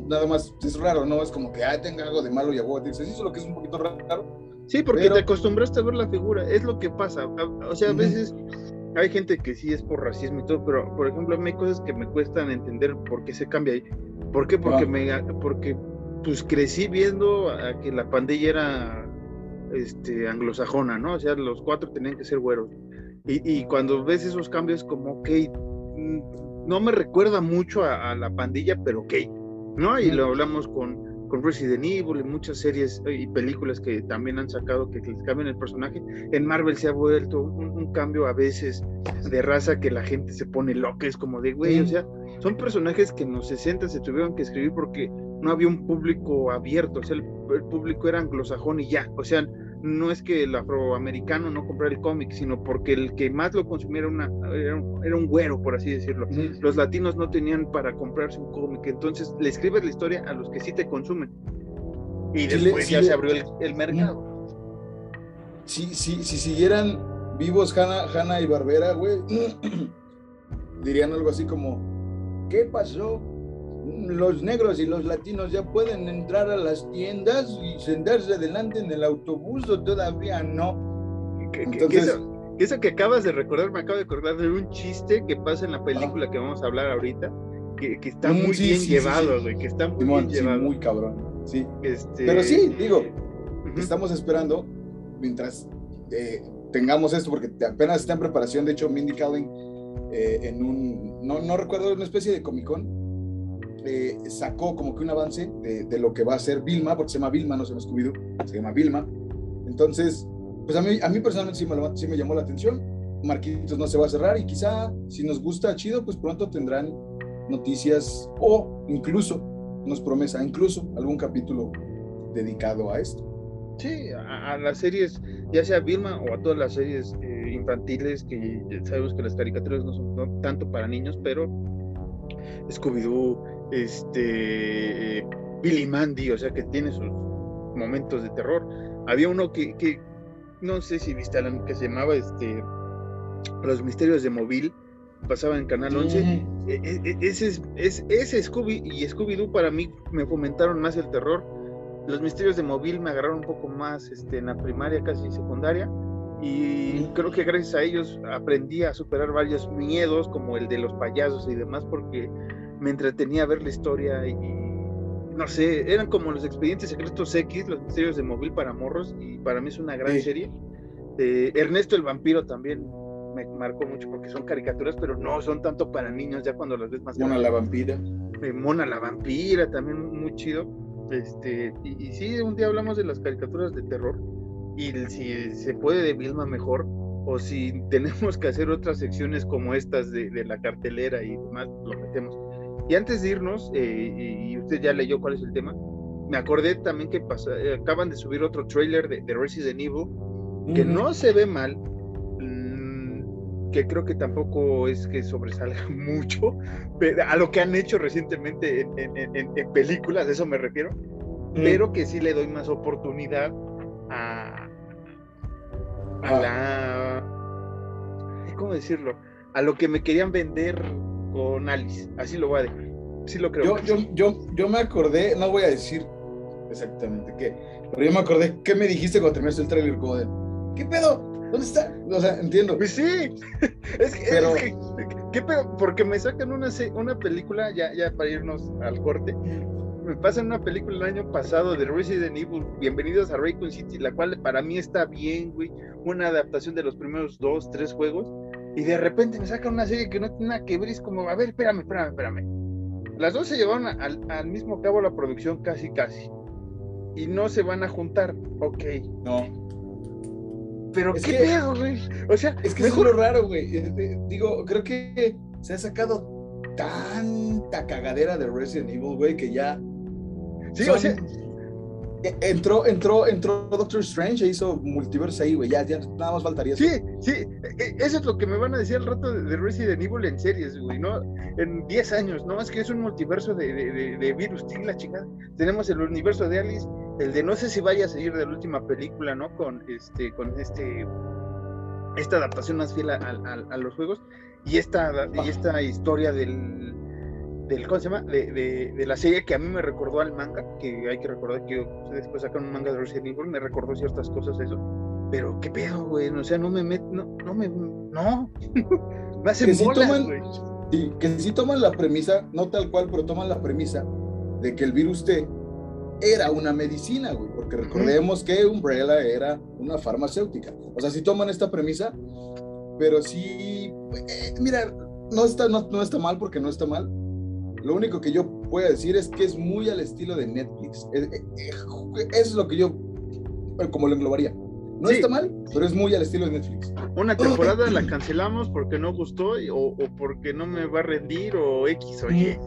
nada más es raro, ¿no? Es como que, ah, tenga algo de malo y a vos dices, eso es lo que es un poquito raro. Sí, porque te acostumbraste a ver la figura, es lo que pasa. O sea, a veces hay gente que sí es por racismo y todo, pero por ejemplo, hay cosas que me cuestan entender por qué se cambia ahí. ¿Por qué? Porque, me, porque pues crecí viendo a que la pandilla era este, anglosajona, ¿no? O sea, los cuatro tenían que ser güeros. Y, cuando ves esos cambios como, ok, mm, no me recuerda mucho a, la pandilla, pero ok, ¿no? Y lo hablamos con, con Resident Evil y muchas series y películas que también han sacado que les cambian el personaje. En Marvel se ha vuelto un, cambio a veces de raza que la gente se pone loca, es como de, güey, o sea, son personajes que en los 60 se tuvieron que escribir porque no había un público abierto, o sea, el, el público era anglosajón y ya, o sea, no es que el afroamericano no comprara el cómic, sino porque el que más lo consumiera una, era, un, güero, por así decirlo. Los latinos no tenían para comprarse un cómic, entonces le escribes la historia a los que sí te consumen. Y después ya se abrió el, mercado. Si, si, si siguieran vivos Hanna, y Barbera, güey, dirían algo así como, ¿qué pasó los negros y los latinos ya pueden entrar a las tiendas y sentarse adelante en el autobús o todavía no. Entonces, eso, que acabas de recordar, me acabo de acordar de un chiste que pasa en la película que vamos a hablar ahorita, que, está muy bien llevado, güey, que está muy bien llevado. Muy cabrón, sí. Este... Pero sí, digo, estamos esperando mientras eh, tengamos esto, porque apenas está en preparación, de hecho, Mindy Kaling eh, en un, no, no recuerdo, una especie de Comic Con, eh, sacó como que un avance de, lo que va a ser Vilma, porque se llama Vilma, no se llama scooby se llama Vilma. Entonces, pues a mí, a mí personalmente sí me, sí me llamó la atención. Marquitos no se va a cerrar y quizá si nos gusta chido, pues pronto tendrán noticias o incluso, nos promesa, incluso algún capítulo dedicado a esto. Sí, a, las series, ya sea Vilma o a todas las series eh, infantiles, que sabemos que las caricaturas no son tanto para niños, pero Scooby-Doo, este, Billy Mandy, o sea, que tiene sus momentos de terror. Había uno que, que no sé si viste, Alan, que se llamaba este, Los Misterios de Móvil, pasaba en Canal 11. E, e, e, ese, es, ese Scooby y Scooby-Doo para mí me fomentaron más el terror. Los Misterios de Móvil me agarraron un poco más este, en la primaria, casi secundaria. Y creo que gracias a ellos aprendí a superar varios miedos, como el de los payasos y demás, porque me entretenía ver la historia y, no sé, eran como los expedientes secretos X, los misterios de móvil para morros, y para mí es una gran serie. Ernesto el vampiro también me marcó mucho porque son caricaturas, pero no son tanto para niños, ya cuando las ves más Mona la vampira. Eh, Mona la vampira, también muy chido. Este, y, y, sí, un día hablamos de las caricaturas de terror y si se puede de Vilma mejor, o si tenemos que hacer otras secciones como estas de, de la cartelera y demás, lo metemos. Y antes de irnos, eh, y usted ya leyó cuál es el tema, me acordé también que eh, acaban de subir otro trailer de, Resident Evil, que no se ve mal, mm, que creo que tampoco es que sobresalga mucho a lo que han hecho recientemente en, películas, de eso me refiero, pero que sí le doy más oportunidad a, a ah. la... ¿Cómo decirlo? A lo que me querían vender con Alice. Así lo voy a dejar. Sí lo creo. Yo, yo, yo, me acordé, no voy a decir exactamente qué, pero yo me acordé qué me dijiste cuando terminaste el trailer como de, ¿qué pedo? ¿Dónde está? O sea, entiendo. Pues sí. Es que, pero... es que ¿qué pedo? Porque me sacan una, una película, ya, ya para irnos al corte, me pasan una película el año pasado de Resident Evil, Bienvenidos a Raycon City, la cual para mí está bien, güey, una adaptación de los primeros dos, tres juegos, y de repente me sacan una serie que no tiene nada que ver, es como, a ver, espérame, espérame, espérame. Las dos se llevaron al, mismo cabo la producción casi, casi, y no se van a juntar, ok. No. Pero qué pedo, güey. O sea, es que es lo raro, güey. Digo, creo que se ha sacado tanta cagadera de Resident Evil, güey, que ya Sí, o sea, e, entró, entró, entró Doctor Strange e hizo multiverso ahí, güey. Ya, ya nada más faltaría eso. Sí, sí, e, eso es lo que me van a decir al rato de, Resident Evil en series, güey, ¿no? En 10 años, ¿no? Es que es un multiverso de, de, de virus, la chingada. Tenemos el universo de Alice, el de no sé si vaya a seguir de la última película, ¿no? Con este, con este, esta adaptación más fiel a, a los juegos y esta, y esta historia del del ¿cómo se llama? De, de, la serie que a mí me recordó al manga, que hay que recordar que después sacan un manga de Resident Evil, me recordó ciertas cosas de eso. Pero qué pedo, güey, o sea, no me met, no, no me, no, me hacen que bolas, sí, que si toman la premisa, no tal cual, pero toman la premisa de que el virus T era una medicina, güey, porque recordemos que Umbrella era una farmacéutica. O sea, si toman esta premisa, pero sí, eh, mira, no está, no, no está mal porque no está mal. Lo único que yo puedo decir es que es muy al estilo de Netflix. Eh, eh, eso es lo que yo, como lo englobaría. No está mal, pero es muy al estilo de Netflix. Una temporada la cancelamos porque no gustó o, porque no me va a rendir o X o Y.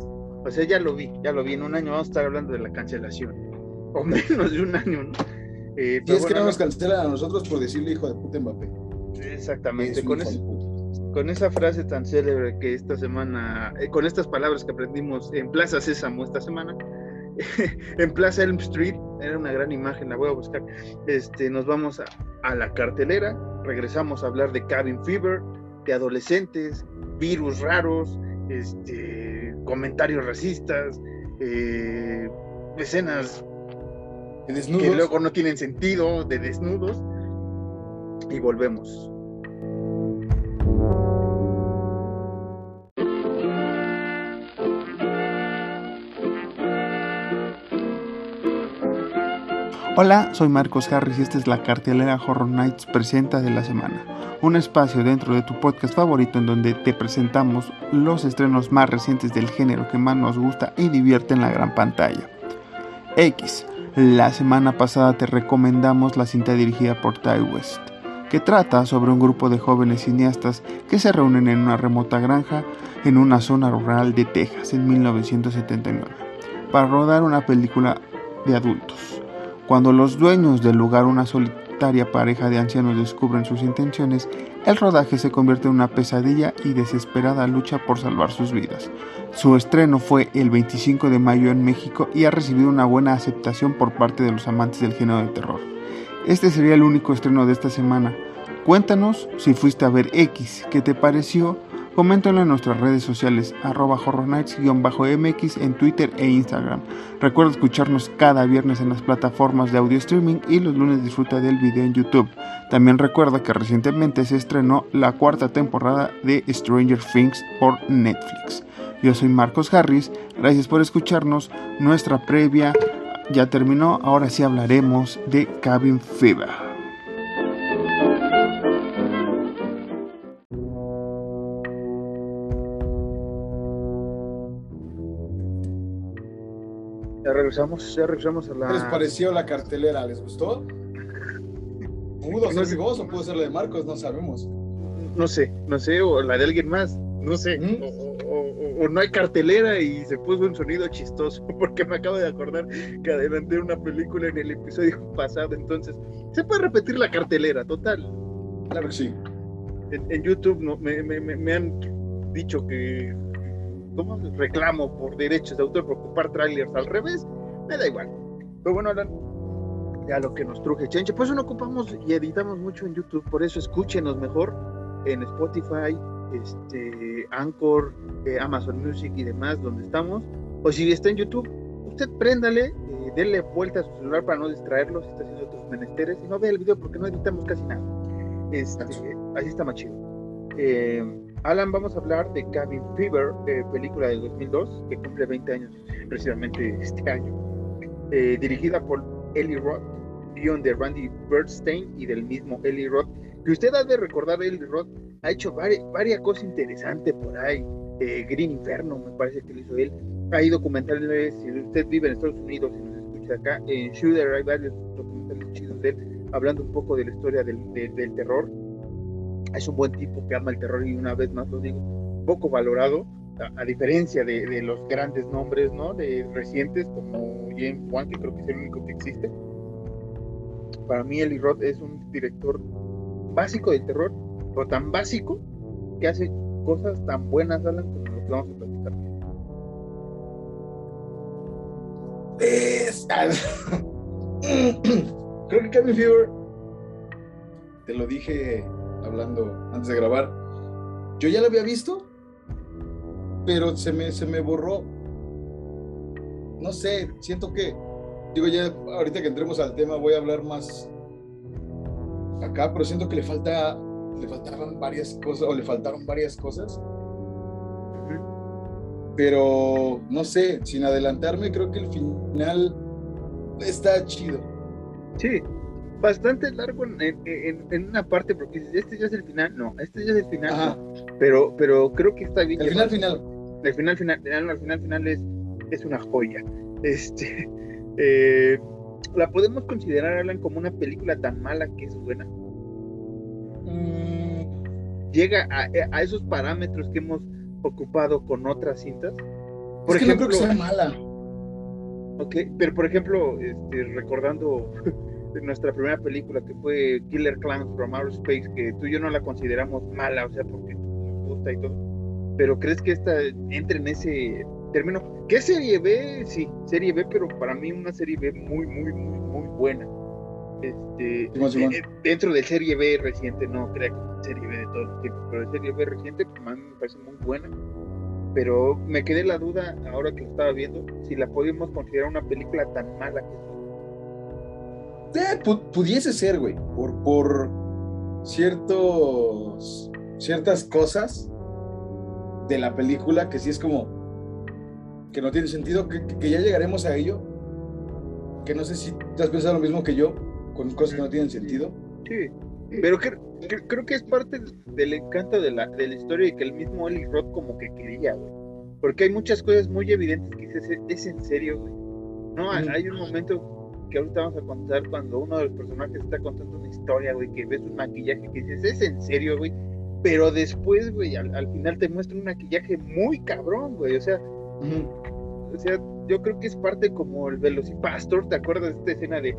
O sea, ya lo vi, ya lo vi. En un año vamos a estar hablando de la cancelación. O menos de un año, ¿no? Eh, y es que no nos cancelan a nosotros por decirle hijo de puta Mbappé. Exactamente. Con, con esa frase tan célebre que esta semana, eh, con estas palabras que aprendimos en Plaza Sésamo esta semana, en Plaza Elm Street, era una gran imagen, la voy a buscar. Este, nos vamos a, la cartelera, regresamos a hablar de cabin fever, de adolescentes, virus raros, este, comentarios racistas, eh, escenas que luego no tienen sentido, de desnudos, y volvemos. Hola, soy Marcos Harris y esta es la cartelera Horror Nights presenta de la semana, un espacio dentro de tu podcast favorito en donde te presentamos los estrenos más recientes del género que más nos gusta y divierte en la gran pantalla. X, la semana pasada te recomendamos la cinta dirigida por Ty West, que trata sobre un grupo de jóvenes cineastas que se reúnen en una remota granja en una zona rural de Texas en 1979 para rodar una película de adultos. Cuando los dueños del lugar, una solitaria pareja de ancianos, descubren sus intenciones, el rodaje se convierte en una pesadilla y desesperada lucha por salvar sus vidas. Su estreno fue el 25 de mayo en México y ha recibido una buena aceptación por parte de los amantes del género de terror. Este sería el único estreno de esta semana. Cuéntanos si fuiste a ver X, qué te pareció, Coméntalo en nuestras redes sociales, arroba horrornights-mx en Twitter e Instagram. Recuerda escucharnos cada viernes en las plataformas de audio streaming y los lunes disfruta del video en YouTube. También recuerda que recientemente se estrenó la cuarta temporada de Stranger Things por Netflix. Yo soy Marcos Harris, gracias por escucharnos. Nuestra previa ya terminó, ahora sí hablaremos de Cabin Fever. Regresamos, ya regresamos a la. ¿Qué les pareció la cartelera? ¿Les gustó? ¿Pudo ser no o pudo ser la de Marcos? No sabemos. No sé, no sé, o la de alguien más, no sé. ¿Mm? O, no hay cartelera y se puso un sonido chistoso, porque me acabo de acordar que adelanté una película en el episodio pasado, entonces se puede repetir la cartelera, total. Claro que sí. En, YouTube no, me, me, me han dicho que ¿cómo? reclamo por derechos de autor por ocupar trailers al revés, me da igual. Pero bueno, Alan, ya lo que nos truje Chenche, pues no ocupamos y editamos mucho en YouTube, por eso escúchenos mejor en Spotify, este, Anchor, eh, Amazon Music y demás, donde estamos. O si está en YouTube, usted préndale, eh, denle vuelta a su celular para no distraerlo si está haciendo otros menesteres y no vea el video porque no editamos casi nada. Este, así está más chido. Eh, Alan, vamos a hablar de Cabin Fever, película del 2002, que cumple 20 años precisamente este año, eh, dirigida por Eli Roth, guion de Randy Bernstein y del mismo Eli Roth, que usted ha de recordar, Eli Roth ha hecho varias, cosas interesantes por ahí, eh, Green Inferno me parece que lo hizo él, hay documentales, si usted vive en Estados Unidos y nos escucha acá, en Shooter hay varios documentales chidos de él, hablando un poco de la historia del terror, es un buen tipo que ama el terror y una vez más lo digo, poco valorado, a, diferencia de, los grandes nombres, ¿no? De recientes como James Wan, que creo que es el único que existe. Para mí Eli Roth es un director básico del terror, pero tan básico que hace cosas tan buenas, Alan, como lo que vamos a platicar. Creo que Cabin Fever, te lo dije hablando antes de grabar, yo ya lo había visto, pero se me, se me borró. No sé, siento que, digo ya, ahorita que entremos al tema voy a hablar más acá, pero siento que le falta, le faltaban varias cosas, o le faltaron varias cosas. Pero, no sé, sin adelantarme, creo que el final está chido. Sí, bastante largo en, una parte, porque este ya es el final, no, este ya es el final, pero, pero creo que está bien. El final final. El final final, el final final es, es una joya. Este, eh, ¿La podemos considerar, Alan, como una película tan mala que es buena? Mm. Llega a, esos parámetros que hemos ocupado con otras cintas. Por ejemplo, que sea mala. Ok, pero por ejemplo, este, recordando nuestra primera película que fue Killer Clowns from Outer Space, que tú y yo no la consideramos mala, o sea, porque nos gusta y todo. Pero ¿crees que esta entre en ese término? ¿Qué serie B? Sí, serie B, pero para mí una serie B muy, muy, muy, muy buena. Este, eh, dentro de serie B reciente, no crea que serie B de todos los tiempos, pero de serie B reciente, pues, a mí me parece muy buena. Pero me quedé la duda, ahora que lo estaba viendo, si la podíamos considerar una película tan mala que eh, pudiese ser, güey, por, por ciertos, ciertas cosas de la película que sí es como que no tiene sentido, que, que, ya llegaremos a ello, que no sé si te has pensado lo mismo que yo, con cosas que no tienen sentido. Sí, pero creo que es parte del encanto de la, de la historia y que el mismo Eli Roth como que quería, güey. Porque hay muchas cosas muy evidentes que dices, es en serio, güey. No, hay un momento que ahorita vamos a contar cuando uno de los personajes está contando una historia, güey, que ves un maquillaje que dices, es en serio, güey. Pero después, güey, al, al final te muestra un maquillaje muy cabrón, güey. O sea, o sea, yo creo que es parte como el Velocipastor, ¿te acuerdas de esta escena de,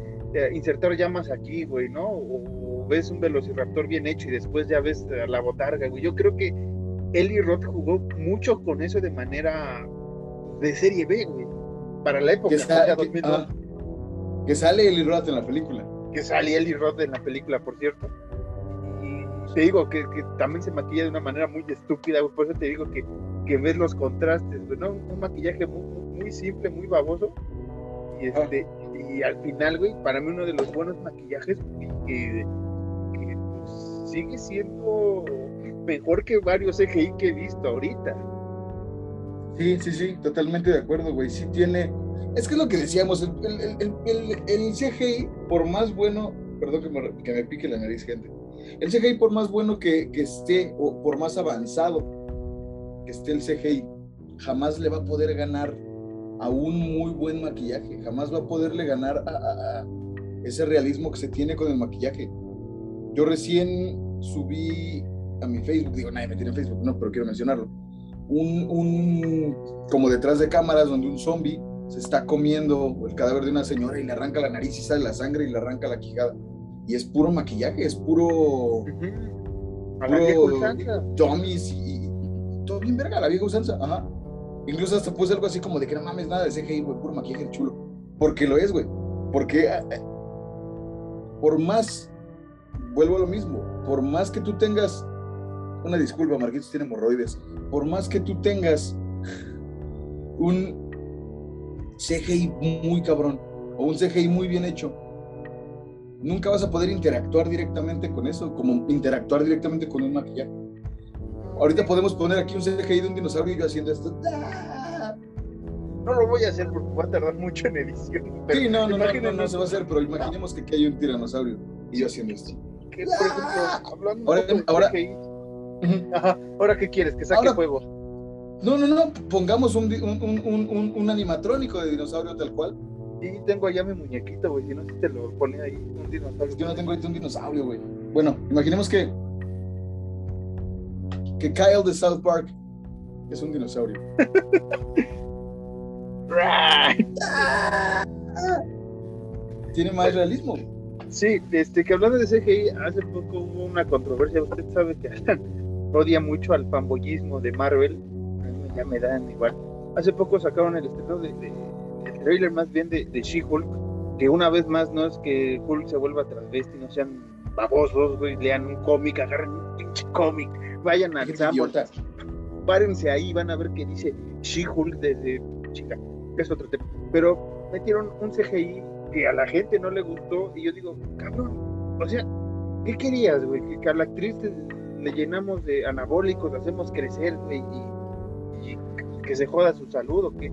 insertar llamas aquí, güey, ¿no? O, ves un Velociraptor bien hecho y después ya ves la botarga, güey. Yo creo que Eli Roth jugó mucho con eso de manera de serie B, güey. Para la época, que, ah, que sale Eli Roth en la película. Que sale Eli Roth en la película, por cierto. Te digo que, que también se maquilla de una manera muy estúpida, güey. Por eso te digo que que ves los contrastes, ¿no? Un maquillaje muy, simple, muy baboso. Y, este, y al final, güey, para mí uno de los buenos maquillajes que, pues, sigue siendo mejor que varios CGI que he visto ahorita. Sí, sí, sí, totalmente de acuerdo, güey. Sí tiene. Es que es lo que decíamos, el, el, CGI, por más bueno, perdón que me, que me, pique la nariz, gente. El CGI, por más bueno que, que esté, o por más avanzado que esté el CGI, jamás le va a poder ganar a un muy buen maquillaje, jamás va a poderle ganar a, ese realismo que se tiene con el maquillaje. Yo recién subí a mi Facebook, digo, nadie me tiene en Facebook, no, pero quiero mencionarlo. Un, un, como detrás de cámaras donde un zombie se está comiendo el cadáver de una señora y le arranca la nariz y sale la sangre y le arranca la quijada. Y es puro maquillaje, es puro. Uh y, todo bien verga, la vieja usanza, ajá. Incluso hasta puse algo así como de que no mames nada de CGI, güey, puro maquillaje chulo. Porque lo es, güey. Porque eh, eh, por más, vuelvo a lo mismo, por más que tú tengas, una disculpa, Marquitos tiene hemorroides, por más que tú tengas un CGI muy cabrón o un CGI muy bien hecho, nunca vas a poder interactuar directamente con eso, como interactuar directamente con un maquillaje. Ahorita podemos poner aquí un CGI de un dinosaurio y yo haciendo esto. No lo voy a hacer porque va a tardar mucho en edición. sí, no, no, no, no, se va a hacer, pero imaginemos que aquí hay un tiranosaurio y yo haciendo esto. por ejemplo, hablando ahora, de ahora, CGI, ahora qué quieres, que saque juego. No, no, no, pongamos un, un, un, un, animatrónico de dinosaurio tal cual. Sí, tengo allá mi muñequito, güey, si no, si te lo pone ahí, un dinosaurio. yo no tengo ahorita un dinosaurio, güey. Bueno, imaginemos que que Kyle de South Park es un dinosaurio. Tiene más realismo. Sí, este, que hablando de CGI, hace poco hubo una controversia. Usted sabe que odia mucho al fanboyismo de Marvel. A mí ya me dan igual. Hace poco sacaron el estreno de, el trailer más bien de, de She-Hulk. Que una vez más no es que Hulk se vuelva travesti, no sean babosos, güey, lean un cómic, agarren un pinche cómic vayan al Sambotas, párense ahí, van a ver que dice She-Hulk desde chica, que es otro tema. Pero metieron un CGI que a la gente no le gustó y yo digo, cabrón, o sea, ¿qué querías, güey? Que a la actriz le llenamos de anabólicos, hacemos crecer, güey, y, que se joda su salud o qué.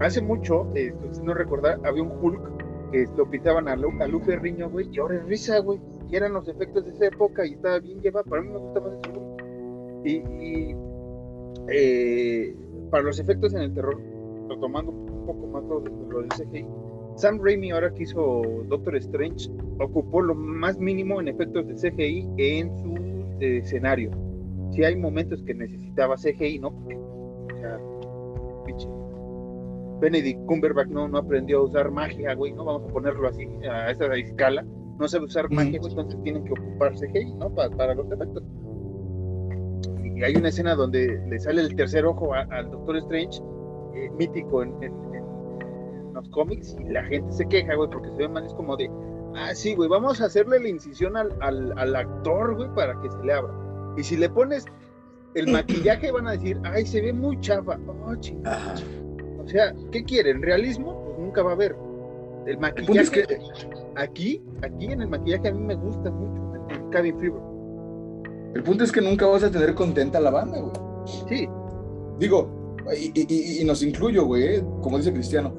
Hace mucho, eh, no recordar, había un Hulk que lo pintaban a, Lu, a Lupe Riño, güey, y ahora es risa, güey. Y eran los efectos de esa época y estaba bien llevado. Para mí me gustaba eso, güey. Y, eh, para los efectos en el terror, retomando un poco más lo, lo del CGI, Sam Raimi, ahora que hizo Doctor Strange, ocupó lo más mínimo en efectos de CGI en su eh, escenario. Si hay momentos que necesitaba CGI, ¿no? O sea. Benedict Cumberbatch no, no aprendió a usar magia, güey, ¿no? Vamos a ponerlo así, a esa escala. No sabe usar magia, güey, entonces tienen que ocupar CGI, ¿no? Para, para los efectos. Y hay una escena donde le sale el tercer ojo al Doctor Strange, eh, mítico en, en, en, los cómics, y la gente se queja, güey, porque se ve mal, es como de, ah, sí, güey, vamos a hacerle la incisión al, al, al actor, güey, para que se le abra. Y si le pones el maquillaje, van a decir, ay, se ve muy chafa. Oh, chingada. O sea, ¿qué quieren? ¿Realismo? Pues nunca va a haber. El maquillaje. es que- Aquí, aquí en el maquillaje a mí me gusta mucho. Cabin Fever. El punto es que nunca vas a tener contenta a la banda, güey. Sí, Digo, y, y- y- nos incluyo, güey, ¿eh? como dice Cristiano.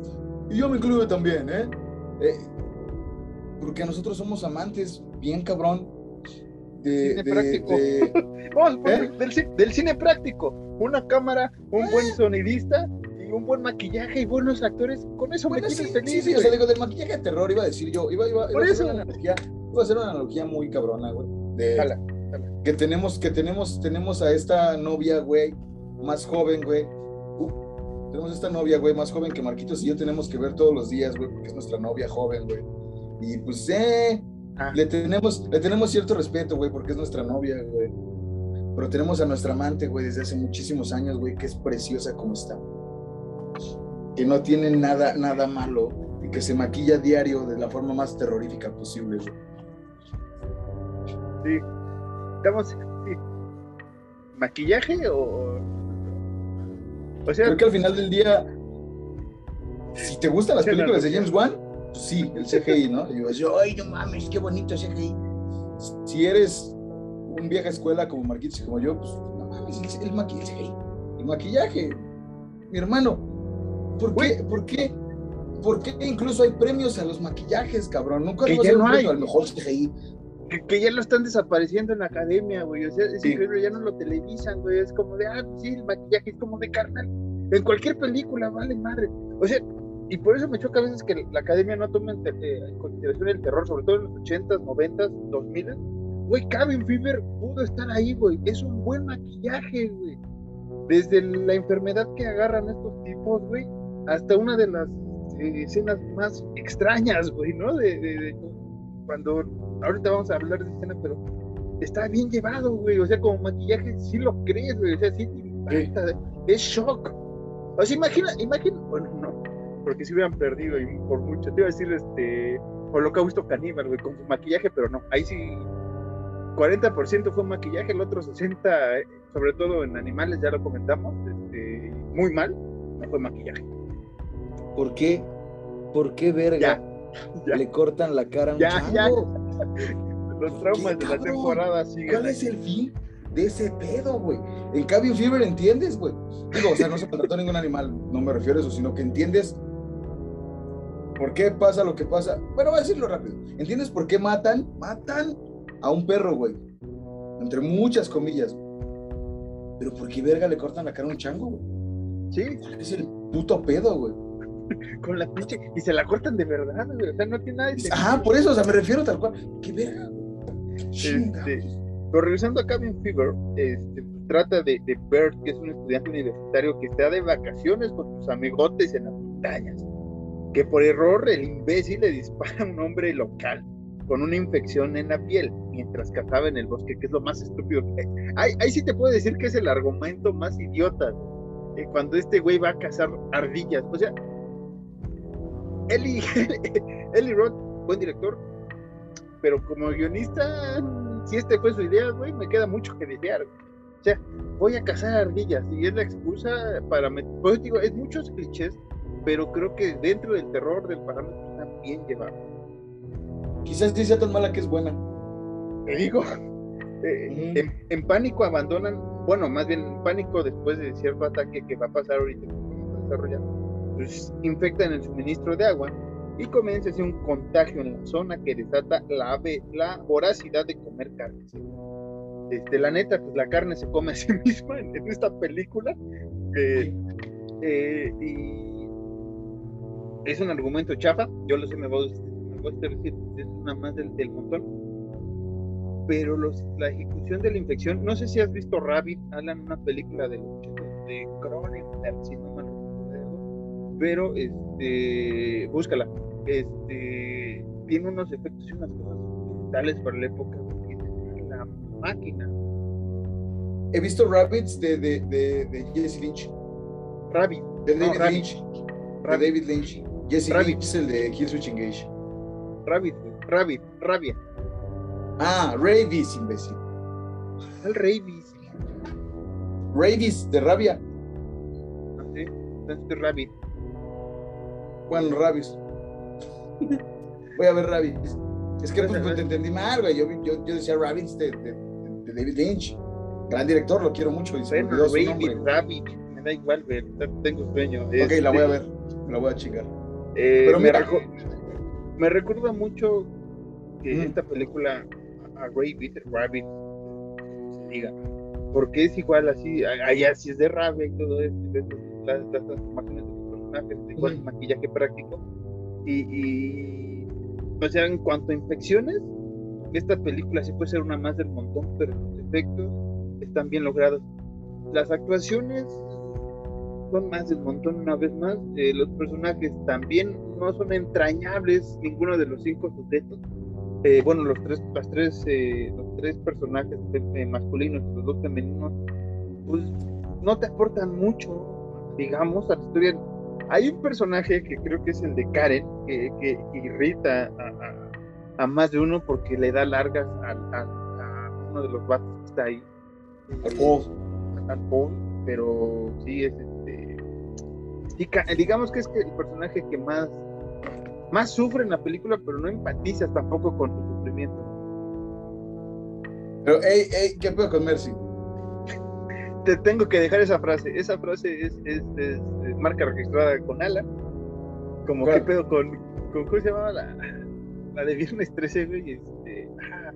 Y yo me incluyo también, ¿eh? Eh, Porque nosotros somos amantes, bien cabrón, de... Cine de- práctico. de- Vamos, pues, ¿Eh? del, del cine práctico. Una cámara, un buen sonidista y un buen maquillaje y buenos actores. Con eso Bueno, me sí, sí, sí, o sea, digo, del maquillaje de terror iba a decir yo, iba, iba, iba a hacer una analogía, iba a hacer una analogía muy cabrona, güey. De, Jala. que tenemos, que tenemos, tenemos a esta novia, güey, más joven, güey. Uh, tenemos esta novia, güey, más joven que Marquitos y yo tenemos que ver todos los días, güey, porque es nuestra novia joven, güey. Y pues, eh, Ah. le tenemos, le tenemos cierto respeto, güey, porque es nuestra novia, güey. Pero tenemos a nuestra amante, güey, desde hace muchísimos años, güey, que es preciosa como está. Que no tiene nada, nada malo y que se maquilla diario de la forma más terrorífica posible. Sí. Estamos. sí. ¿Maquillaje o.? O sea, Creo que al final del día, si te gustan las películas de. James Wan, pues sí, el CGI, ¿no? Y digo, yo, ay, no mames, qué bonito CGI. Si eres un vieja escuela como Marquitos y como yo, pues no mames, el, el maqui- el CGI, el maquillaje. Mi hermano, ¿por qué, por qué, por qué incluso hay premios a los maquillajes, cabrón? Nunca Que ya no hay. al mejor CGI. que, que ya lo están desapareciendo en la academia, güey. O sea, es Sí. increíble, ya no lo televisan, güey. Es como de, ah, pues sí, el maquillaje es como de carnal. En cualquier película, vale madre. O sea, y por eso me choca a veces que la academia no tome en, eh, en consideración el terror, sobre todo en los 80s, 90s, 2000 Güey, Cabin Fever pudo estar ahí, güey. Es un buen maquillaje, güey. Desde la enfermedad que agarran estos tipos, güey, hasta una de las eh, escenas más extrañas, güey, ¿no? De, de- de cuando ahorita vamos a hablar de escena, pero está bien llevado, güey. O sea, como maquillaje sí lo crees, güey. O sea, sí te impacta. Es shock. O sea, imagina, imagina, bueno, no, porque si hubieran perdido y por mucho. Te iba a decir, este, Holocausto Caníbal, güey, con su maquillaje, pero no. Ahí sí, 40% fue maquillaje, el otro 60%, eh, sobre todo en animales, ya lo comentamos, este, muy mal, no fue maquillaje. ¿Por qué? ¿Por qué verga Ya, ya. le cortan la cara a un Ya, chango? Los traumas de la temporada siguen. ¿Cuál es el fin de ese pedo, güey? En Cabin Fever entiendes, güey. Digo, o sea, no se maltrató ningún animal, no me refiero a eso, sino que entiendes por qué pasa lo que pasa. Bueno, voy a decirlo rápido. ¿Entiendes por qué matan? Matan a un perro, güey. Entre muchas comillas. Pero ¿por qué verga le cortan la cara a un chango, güey? Sí, ¿Cuál es el puto pedo, güey? con la pinche. Y se la cortan de verdad, güey. O sea, no tiene nada de. Ah, por eso, o sea, me refiero tal cual. ¿Qué verga. Este, pero regresando a Cabin Fever, este, trata de, de Bert, que es un estudiante universitario que está de vacaciones con sus amigotes en las montañas. Que por error el imbécil le dispara a un hombre local con una infección en la piel mientras cazaba en el bosque, que es lo más estúpido que hay. Ahí, ahí sí te puedo decir que es el argumento más idiota. eh, cuando este güey va a cazar ardillas. O sea, Eli, Eli Roth, buen director, pero como guionista, si este fue su idea, güey, me queda mucho que desear. O sea, voy a cazar ardillas y es la excusa para... Pues digo, es muchos clichés, pero creo que dentro del terror del parámetro está bien llevado. Quizás sí sea tan mala que es buena. Te digo, eh, en, en pánico abandonan, bueno, más bien en pánico después de cierto ataque que va a pasar ahorita, desarrollar, pues infectan el suministro de agua y comienza así un contagio en la zona que desata la, la voracidad de comer carne. Este, la neta, pues la carne se come a sí misma en, en esta película. eh, eh, y es un argumento chafa, yo lo sé, me voy, me voy a decir, es una más del, del montón. Pero los, la ejecución de la infección, no sé si has visto Rabbit, Alan, una película de, de Cronenberg, si no mal pero este, búscala, este, tiene unos efectos y unas cosas brutales para la época, la máquina. He visto Rabbits de, de, de, de Jesse Lynch. Rabbit, De No, David Rabbit. Lynch. De Rabbit, David Lynch. Jesse Rabbit. Lynch es el de Kill Switch Engage. Rabbit, Rabbit, Rabia, Ah, Rabies, imbécil. el Rabies, Rabies de rabia. así, este Rabbit. Bueno, Rabies. Voy a ver Rabies. Es que pues, pues, te entendí mal, güey. Yo, yo, yo decía Rabbits de, de, de David Lynch. Gran director, lo quiero mucho. Y me Bueno, Rabbit. Rabbit, me da igual, güey, tengo sueño. Ok, Este, la voy a ver. Me la voy a chingar. Eh, Pero me, mira- recu- me recuerda mucho que Mm. esta película a Rabbit, Rabbit, se diga, porque es igual así, allá sí es de rabia y todo esto, ves las, las transformaciones de personajes, igual Ujú. maquillaje práctico, y, y, o sea, en cuanto a infecciones, esta película sí puede ser una más del montón, pero los efectos están bien logrados. Las actuaciones son más del montón una vez más. Eh, los personajes también no son entrañables, ninguno de los cinco sujetos. Eh, bueno, los tres, las tres, eh, los tres personajes masculinos y los dos femeninos, pues no te aportan mucho, digamos, a la historia. Hay un personaje que creo que es el de Karen, que, que irrita a, a- a más de uno porque le da largas a, uno de los vatos que está ahí. Al Paul. Pero sí es este. digamos que es el personaje que más, más sufre en la película, pero no empatizas tampoco con su sufrimiento. Pero, hey, hey, ¿qué pedo con Mercy? Te tengo que dejar esa frase. Esa frase es, es, es- es marca registrada con Alan. Como qué pedo con, con ¿cómo se llamaba la, la de Viernes 13, güey? Este, ah,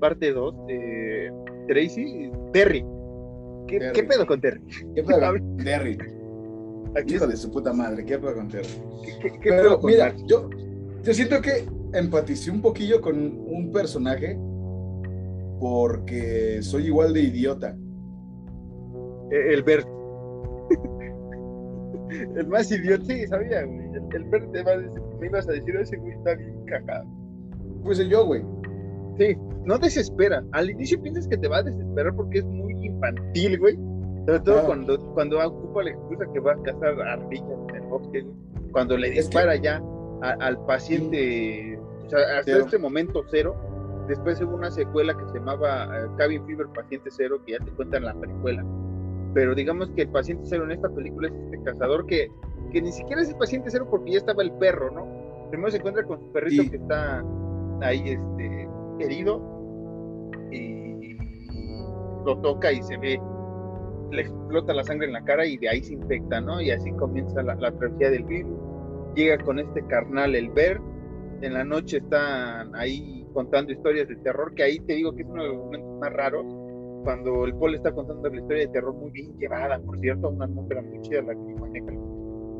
parte 2, de Tracy, Terry. ¿Qué, Terry. ¿Qué pedo con Terry? ¿Qué pedo A con Terry? Hijo de su puta madre, ¿qué pedo con Terry? ¿Qué, qué- Pero pedo con mira, Mark? yo, yo siento que empaticé un poquillo con un personaje porque soy igual de idiota. Eh, El Bert. el más idiota, sí, sabía, güey. El, el Bert te va a decir- me ibas a decir, ese güey está bien cagado. Pues yo, güey. Sí, no desespera. Al inicio piensas que te va a desesperar porque es muy infantil, güey. Sobre todo Ah. cuando, cuando ocupa la excusa que va a cazar ardillas en el bosque. Cuando le que- dispara ya a- al paciente, o sea, hasta Cero. este momento cero. Después hubo una secuela que se llamaba eh, Cabin Fever Paciente Cero, que ya te cuentan la precuela. Pero digamos que el paciente cero en esta película es este cazador que, que ni siquiera es el paciente cero porque ya estaba el perro, ¿no? Primero se encuentra con su perrito Sí. que está ahí este, herido y lo toca y se ve, le explota la sangre en la cara y de ahí se infecta, ¿no? Y así comienza la, la travesía del virus. Llega con este carnal, el Bert. En la noche están ahí contando historias de terror, que ahí te digo que es uno de los momentos más raros. Cuando el Paul está contando la historia de terror muy bien llevada, por cierto, una atmósfera muy chida la que maneja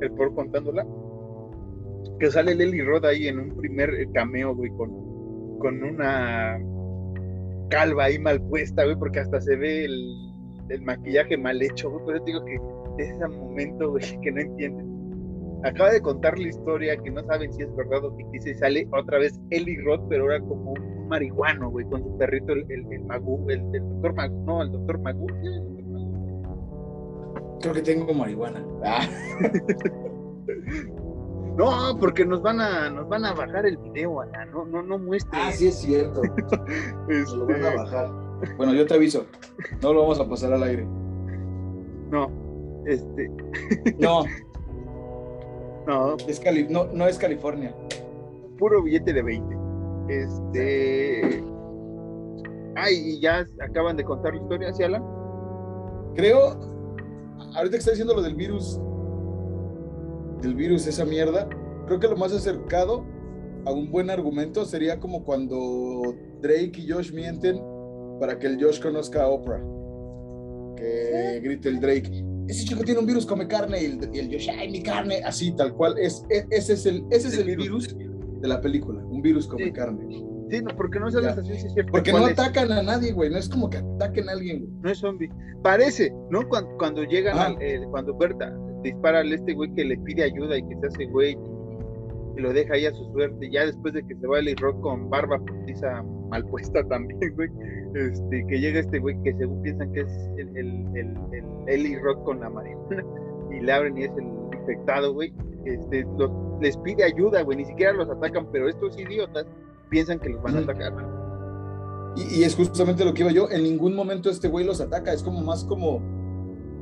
el- Paul contándola. Que sale Lely Rod ahí en un primer eh, cameo, güey, con, con una calva ahí mal puesta, güey, porque hasta se ve el, el maquillaje mal hecho, güey. Pero te digo que es ese momento, güey, que no entiendes. Acaba de contar la historia que no saben si es verdad o ficticia y sale otra vez Eli Roth, pero ahora como un marihuano, güey, con su perrito, el, el, el Magoo, el, el doctor Magoo, no, el doctor Magoo. Creo que tengo marihuana. Ah, No, porque nos van a, nos van a bajar el video, Ana, no, no, no muestres. ah, sí es cierto. Este, Lo van a bajar. Bueno, yo te aviso. No lo vamos a pasar al aire. no, este, No, no, es Cali no, no es California. puro billete de 20. Este. Ay, y ya acaban de contar la historia, ¿sí, Alan? Creo, ahorita que está diciendo lo del virus, del virus, esa mierda, creo que lo más acercado a un buen argumento sería como cuando Drake y Josh mienten para que el Josh conozca a Oprah. Que grite el Drake, ese chico tiene un virus, come carne, y el, y el Josh, ay, mi carne, así, tal cual. Es, es- ese es el, ese es el virus de la película, un virus come Sí. carne. Sí, no, porque no sabes así cierto. Porque no es. atacan a nadie, güey, no es como que ataquen a alguien, güey. No es zombie. Parece, ¿no? Cuando, cuando llegan, Ajá. al- eh, cuando Berta dispara al este güey que le pide ayuda y que se hace güey y, lo deja ahí a su suerte, ya después de que se va el Rock con barba postiza mal puesta también, güey. Este, que llega este güey que según piensan que es el, el, el, el Eli Rock con la marihuana y le abren y es el infectado, güey. Este, los- les pide ayuda, güey, ni siquiera los atacan, pero estos idiotas piensan que los van a atacar. Y, y es justamente lo que iba yo. En ningún momento este güey los ataca. Es como más como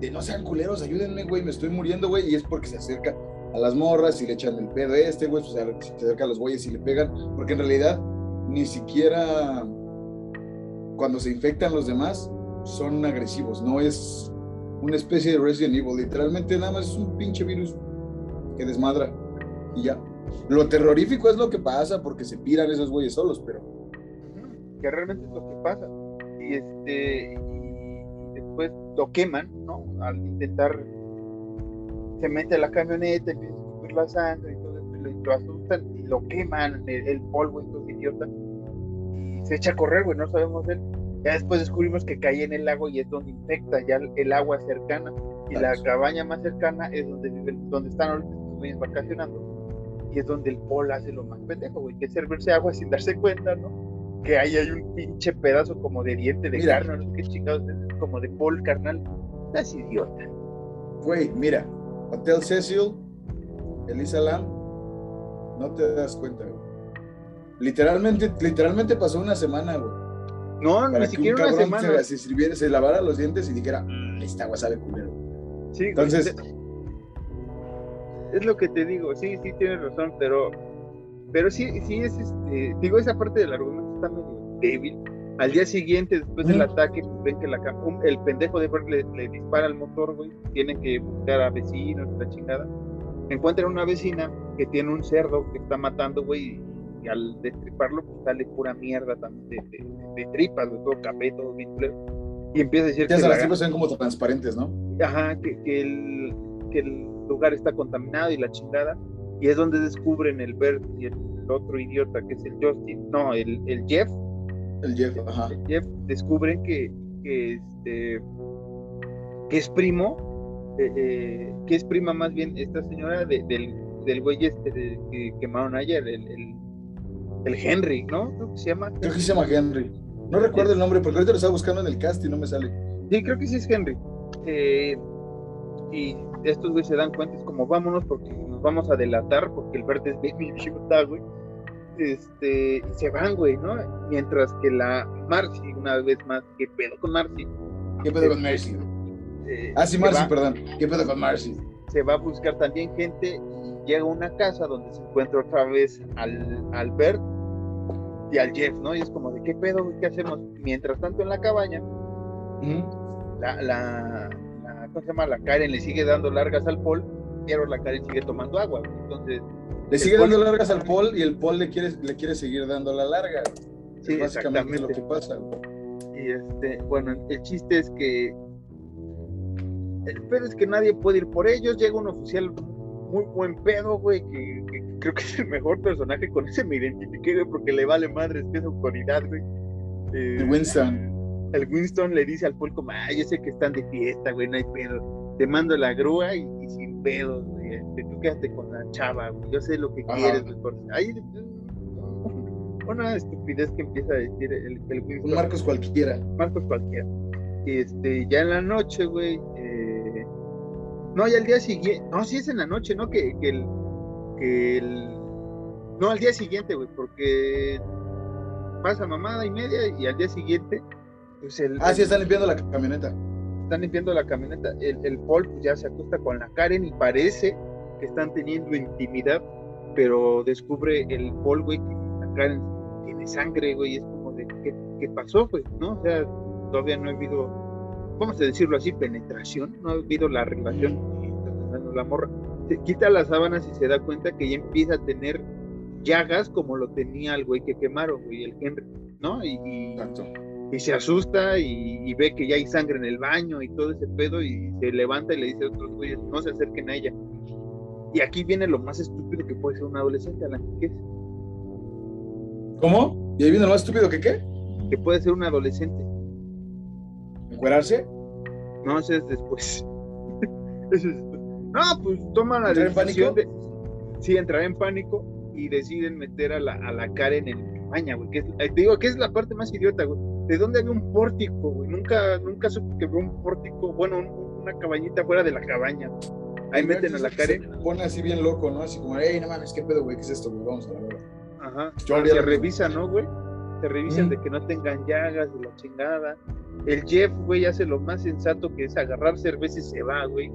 de no sean culeros, ayúdenme, güey, me estoy muriendo, güey. Y es porque se acerca a las morras y le echan el pedo a este, güey. Pues se acerca a los güeyes y le pegan. Porque en realidad ni siquiera cuando se infectan los demás son agresivos. No es una especie de Resident Evil. Literalmente nada más es un pinche virus que desmadra. Y ya. Lo terrorífico es lo que pasa porque se piran esos güeyes solos, pero. Que realmente es lo que pasa. Y este y después lo queman, ¿no? Al intentar se mete a la camioneta, empieza a escupir la sangre y todo eso, y lo, asustan y lo queman, el, el polvo, estos idiotas, y se echa a correr, güey, no sabemos él. Ya después descubrimos que cae en el lago y es donde infecta ya el, el agua cercana. Y la cabaña más cercana es donde viven, donde están güeyes vacacionando. Y es donde el Paul hace lo más pendejo, güey, que es servirse agua sin darse cuenta, ¿no? Que ahí hay un pinche pedazo como de diente de Mira. carne, no sé qué chingados es, como de Paul carnal. Estás idiota. Güey, mira, Hotel Cecil, Elisa Lam, no te das cuenta, güey. Literalmente, literalmente pasó una semana, güey. No, ni que un siquiera una semana. se, se sirviera, se lavara los dientes y dijera, "Mm, esta agua sabe culero. Sí, güey, Entonces, es- es lo que te digo, sí, sí tienes razón, pero pero sí, sí es este, digo, esa parte del argumento está medio débil. Al día siguiente, después del ataque, pues, ven que la, un- el pendejo de Bert le, le dispara al motor, güey. Tienen que buscar a vecinos, la chingada. Encuentran una vecina que tiene un cerdo que está matando, güey, y al destriparlo, pues sale pura mierda también de, de- de tripas, güey, todo café, todo bien. Y empieza a decir ya que las tripas se ven como transparentes, ¿no? ajá, que, que el, que el lugar está contaminado y la chingada. Y es donde descubren el Bert y el otro idiota que es el Justin, no, el, el Jeff, El Jeff, ajá. el Jeff, descubren que, que, este, que es primo, eh, eh, que es prima más bien esta señora de- del, del güey este de- que quemaron ayer, el, el, el Henry, ¿no? Creo que se llama. Creo que se llama Henry. No recuerdo el nombre porque ahorita lo estaba buscando en el cast y no me sale. Sí, creo que sí es Henry. Eh, y estos güeyes se dan cuenta, es como vámonos porque nos vamos a delatar, porque el verde es bien idiota, güey. Este, y se van, güey, ¿no? Mientras que la Marcy, una vez más, ¿qué pedo con Marcy? ¿Qué pedo con Mercy? Eh, Ah, sí, Marcy, va- perdón. ¿Qué pedo con Marcy? se va a buscar también gente y llega a una casa donde se encuentra otra vez al, al Bert y al Jeff, ¿no? Y es como de qué pedo, güey? ¿qué hacemos? Mientras tanto en la cabaña, la- ¿cómo se llama? La Karen le sigue dando largas al Paul, pero la Karen sigue tomando agua. Entonces, Le sigue Paul- dando largas al Paul y el Paul le quiere, le quiere seguir dando la larga. sí, es básicamente lo que pasa. Y este, bueno, el chiste es que el pedo es que nadie puede ir por ellos. Llega un oficial muy buen pedo, güey, que, que creo que es el mejor personaje. Con ese me identifiqué, güey, porque le vale madres que es autoridad, güey. Eh, Winston. El Winston le dice al Paul como, ah, yo sé que están de fiesta, güey, no hay pedo. Te mando la grúa y, y sin pedos, güey. este, tú quédate con la chava, güey. Yo sé lo que Ajá. quieres, güey. Ahí, una estupidez que empieza a decir el, el Winston. Marcos cualquiera. Marcos cualquiera. Este, ya en la noche, güey. eh, no, ya al día siguiente. No, sí es en la noche, ¿no? Que, que el. Que el. No, al día siguiente, güey, porque pasa mamada y media y al día siguiente, pues el. Ah, sí, están limpiando la camioneta. están limpiando la camioneta. El, el Paul pues, ya se acuesta con la Karen y parece que están teniendo intimidad, pero descubre el Paul, güey, que la Karen tiene sangre, güey. y Es como de, ¿qué, qué pasó, güey? ¿No? O sea, todavía no ha habido, vamos a decirlo así, penetración, no ha habido la relación. Bueno, la morra se quita las sábanas y se da cuenta que ya empieza a tener llagas como lo tenía el güey que quemaron, güey, el Henry, ¿no? Y, y, Exacto. Y se asusta y, y ve que ya hay sangre en el baño y todo ese pedo y se levanta y le dice a otros güeyes, no se acerquen a ella. Y aquí viene lo más estúpido que puede ser un adolescente, Alan, ¿qué es? ¿Cómo? ¿Y ahí viene lo más estúpido que qué? Que puede ser un adolescente. ¿Encuerarse? No, eso es después. eso es después. No, pues toman la ¿Entrar en decisión de... Sí, entrar en pánico y deciden meter a la, a la Karen en la cabaña, güey. Que es- eh, te digo que es la parte más idiota, güey. ¿De dónde había un pórtico, güey? Nunca, nunca supe que había un pórtico, bueno, un- una cabañita fuera de la cabaña. Ahí meten a la Karen. Pone así bien loco, ¿no? Así como, hey, no mames, ¿qué pedo, güey? ¿Qué es esto, güey? Vamos a la verdad. Ajá. Yo haría se revisa, ¿no, güey? Se revisan Mm. de que no tengan llagas y la chingada. El Jeff, güey, hace lo más sensato que es agarrar cerveza y se va, güey.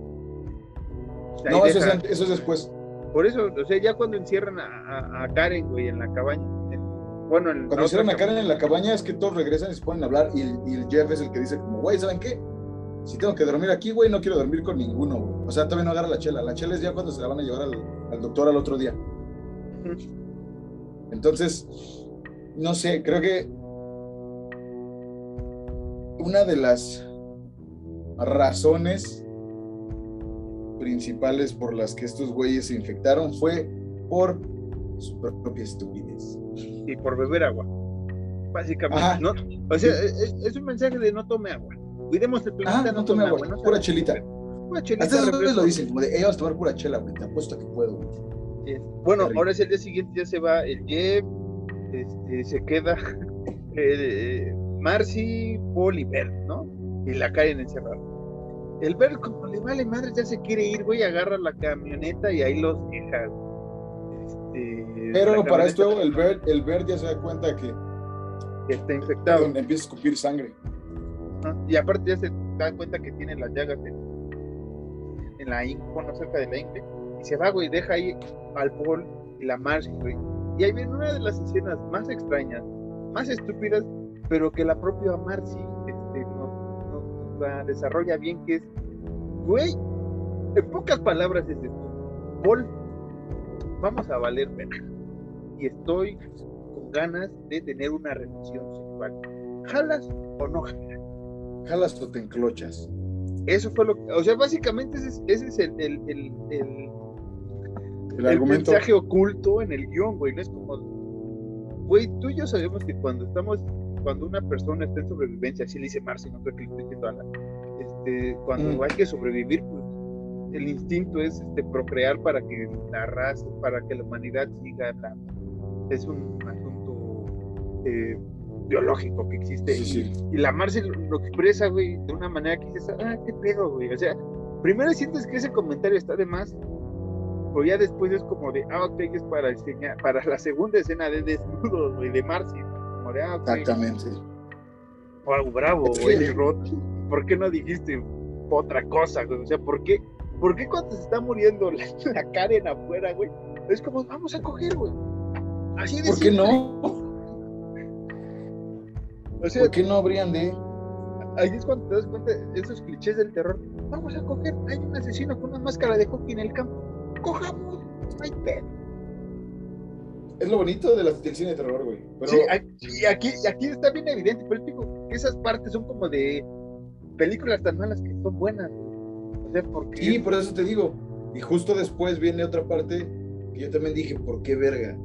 No, eso es, deja- eso es después. Por eso, o sea, ya cuando encierran a, a- a Karen, güey, en la cabaña. En- bueno, en Cuando hicieron en la cabaña es que todos regresan y se ponen a hablar y el, y el Jeff es el que dice como, güey, ¿saben qué? Si tengo que dormir aquí, güey, no quiero dormir con ninguno, güey. O sea, todavía no agarra la chela. La chela es ya cuando se la van a llevar al, al doctor al otro día. Entonces, no sé, creo que una de las razones principales por las que estos güeyes se infectaron fue por su propia estupidez. Y por beber agua. Básicamente, Ajá. ¿no? O sea, es, es un mensaje de no tome agua. Cuidemos el planeta, Ah, no tome agua, no pura chelita. Pura chelita. Hasta lo dicen, como de, "Ey, vamos a tomar pura chela, güey, te apuesto que puedo. Eh, Bueno, ahora es el día siguiente, ya se va el Jeff, este, se queda eh, Marcy, Paul y Bert, ¿no? Y la Karen encerrada. El Bert, como le vale madre, ya se quiere ir, güey, agarra la camioneta y ahí los deja. Este, Pero para esto, el Bert, el Bert ya se da cuenta que está infectado. empieza a escupir sangre. Ajá. Y aparte ya se da cuenta que tiene las llagas en, en la ingle, bueno, cerca de la ingle. Y se va, güey, deja ahí al Paul y la Marcy, güey. Y ahí viene una de las escenas más extrañas, más estúpidas, pero que la propia Marcy este, nos, nos la desarrolla bien, que es, güey, en pocas palabras es esto. Paul, vamos a valer pena. Y estoy con ganas de tener una relación sexual. ¿Jalas o no jalas? Jalas o te enclochas. Eso fue lo que, o sea, básicamente ese es, ese es el, el, el, el, El mensaje oculto en el guion, güey. No es como, güey, tú y yo sabemos que cuando estamos, cuando una persona está en sobrevivencia, así le dice Marcy, no creo que le esté diciendo a Alan, este, cuando Mm. hay que sobrevivir, pues el instinto es este, procrear para que la raza, para que la humanidad siga. la- es un asunto eh, biológico que existe. Sí, y- sí. y la Marce lo, lo expresa, güey, de una manera que dices, ah, qué pedo, güey. O sea, primero sientes que ese comentario está de más, pero ya después es como de, ah, ok, es para enseñar, para la segunda escena de desnudos, güey, de Marcy. Como de, ah, ok, Exactamente. wow, bravo, güey, Rod. ¿Por qué no dijiste otra cosa, güey? O sea, ¿por qué, ¿por qué cuando se está muriendo la, la Karen afuera, güey? Es como, vamos a coger, güey. Así de ¿Por qué no? O sea, ¿Por qué no habrían de? Ahí es cuando te das cuenta de esos clichés del terror. Vamos a coger, hay un asesino con una máscara de hockey en el campo. Cojamos, hay pedo. Es lo bonito de la- del cine de terror, güey. Pero Sí, aquí- y aquí, y aquí está bien evidente, pero digo que esas partes son como de películas tan malas que son buenas. güey. O sea, porque Sí, por eso te digo. Y justo después viene otra parte que yo también dije, ¿por qué verga?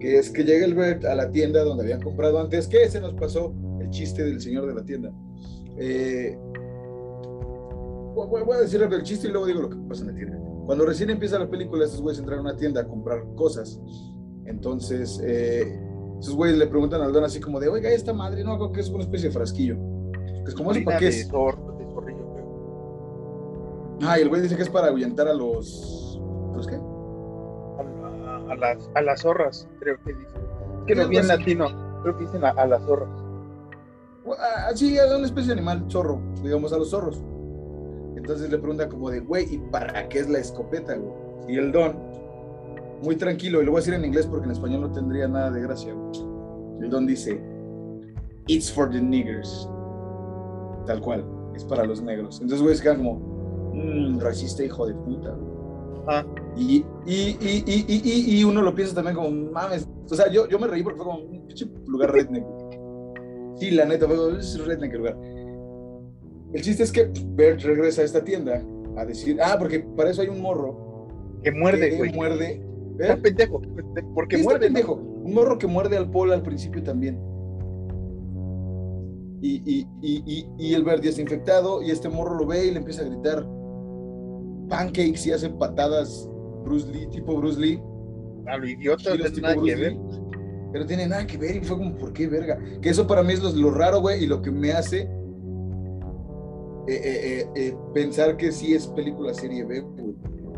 Que es que llega el Bert a la tienda donde habían comprado antes, que se nos pasó el chiste del señor de la tienda. Eh, voy, a decir el chiste y luego digo lo que pasa en la tienda. Cuando recién empieza la película, estos güeyes entran a una tienda a comprar cosas. Entonces, eh, esos güeyes le preguntan al don así como de, oiga, esta madre, no, creo que es una especie de frasquillo. Es como eso, ¿para qué es? Ah, y el güey dice que es para ahuyentar a los... ¿Los qué? A, la- a las, a las zorras, creo que dice. Es que lo vi en así. latino, creo que dicen a, a las zorras. Ah, Sí, a una especie de animal, zorro, digamos a los zorros. Entonces le pregunta como de, güey, ¿y para qué es la escopeta, güey? Y el don, muy tranquilo, y lo voy a decir en inglés porque en español no tendría nada de gracia, güey. El don dice, It's for the niggers. Tal cual, es para los negros. Entonces, güey, se quedan como, mmm, racista hijo de puta. güey". Ajá. Y, y, y, y, y, y uno lo piensa también como, mames. O sea, yo, yo me reí porque fue como un pinche lugar redneck. Sí, la neta, fue como, es redneck el lugar. El chiste es que Bert regresa a esta tienda a decir, ah, porque para eso hay un morro Que muerde, que güey. muerde. Está ¿Eh? pendejo. Porque está muerde, ¿no? pendejo. Un morro que muerde al Paul al principio también. Y, y, y, y, y el Bert ya está infectado y este morro lo ve y le empieza a gritar pancakes y hace patadas Bruce Lee, tipo Bruce Lee. A lo idiota, no giros tiene tipo nada que Bruce ver. Lee, pero tiene nada que ver y fue como, ¿por qué verga? Que eso para mí es lo, lo raro, güey, y lo que me hace eh, eh, eh, pensar que sí es película serie B.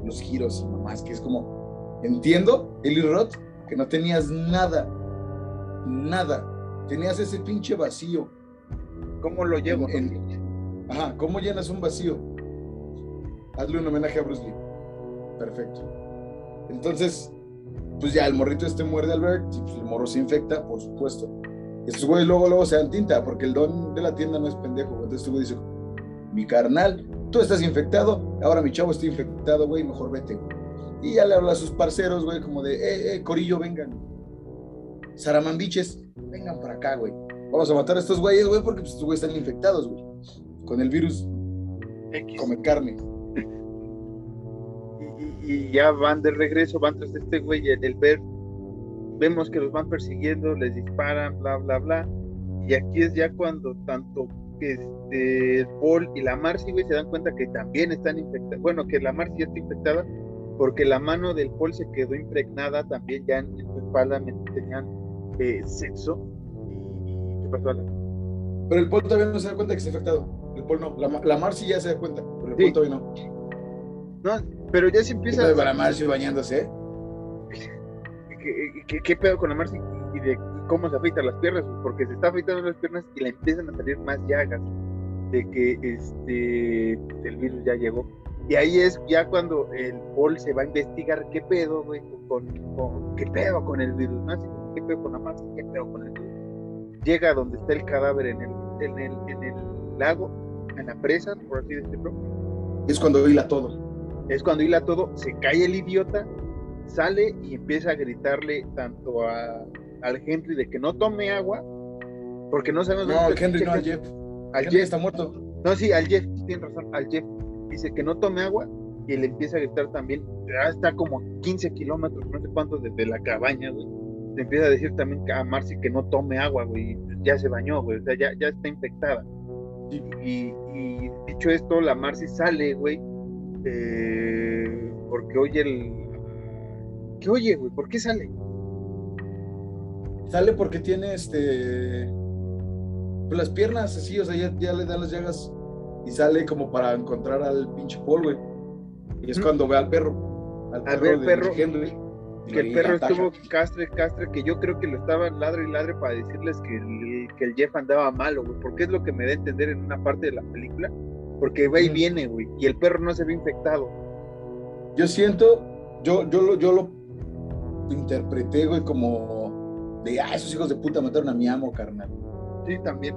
Los giros y mamás, que es como, entiendo, Eli Roth, que no tenías nada, nada. Tenías ese pinche vacío. ¿Cómo lo llevo? En- Ajá, ¿cómo llenas un vacío? Hazle un homenaje a Bruce Lee. Perfecto. Entonces, pues ya el morrito este muerde al Bert y pues el morro se infecta, por supuesto. Estos güeyes luego, luego se dan tinta, porque el don de la tienda no es pendejo. Entonces este güey dice, mi carnal, tú estás infectado, ahora mi chavo está infectado, güey, mejor vete. güey". Y ya le habla a sus parceros, güey, como de, eh, eh, Corillo, vengan. Saramambiches, vengan para acá, güey. Vamos a matar a estos güeyes, güey, porque pues, estos güeyes están infectados, güey. Con el virus, X. comen carne. Y, y- y ya van de regreso, van tras este güey, el, el ver, vemos que los van persiguiendo, les disparan, bla, bla, bla, y aquí es ya cuando tanto este, Paul y la Marcy, güey, se dan cuenta que también están infectados, bueno, que la Marcy ya está infectada, porque la mano del Paul se quedó impregnada también ya en, su espalda mientras tenían eh, sexo, y, y ¿qué pasó, Alan? Pero el Paul todavía no se da cuenta que está infectado. El Paul no. La, la Marcy ya se da cuenta, pero el Sí. Paul todavía no. No, pero ya se empieza... Empieza la Marcy bañándose, ¿eh? ¿Qué, qué, qué pedo con la Marcy y de cómo se afeitan las piernas? Porque se está afeitando las piernas y le empiezan a salir más llagas de que este pues, el virus ya llegó. Y ahí es ya cuando el Paul se va a investigar qué pedo, güey, con, con- qué pedo con el virus, ¿no? Así qué pedo con la Marcy, qué pedo con el virus. Llega donde está el cadáver en el, en el, en el lago, la presa, por así decirlo. Es cuando hila todo. Es cuando hila todo, se cae el idiota, sale y empieza a gritarle tanto a, al Henry de que no tome agua, porque no sabemos No, al Henry no, al Jeff. Al Henry Jeff, está muerto. no, sí, al Jeff, tienes razón, al Jeff. Dice que no tome agua y le empieza a gritar también, ya está como 15 kilómetros, no sé cuántos desde la cabaña, güey. Le empieza a decir también a Marcy que no tome agua, güey, ya se bañó, güey, o sea, ya, ya está infectada. Y, y- y dicho esto, la Marcy sale, güey, eh, porque oye el... ¿Qué oye, güey? ¿Por qué sale? Sale porque tiene este. pues, las piernas así, o sea, ya, ya le dan las llagas y sale como para encontrar al pinche Paul, güey. Y es cuando ve al perro. Al Al perro, de perro, Henry. Que el perro estuvo castre, castre, que yo creo que lo estaba ladre y ladre para decirles que el, que el Jeff andaba malo, güey, porque es lo que me da a entender en una parte de la película, porque va y viene, güey, y el perro no se ve infectado. Yo siento, yo, yo, lo, yo lo interpreté, güey, como de, ah, esos hijos de puta mataron a mi amo, carnal. Sí, también.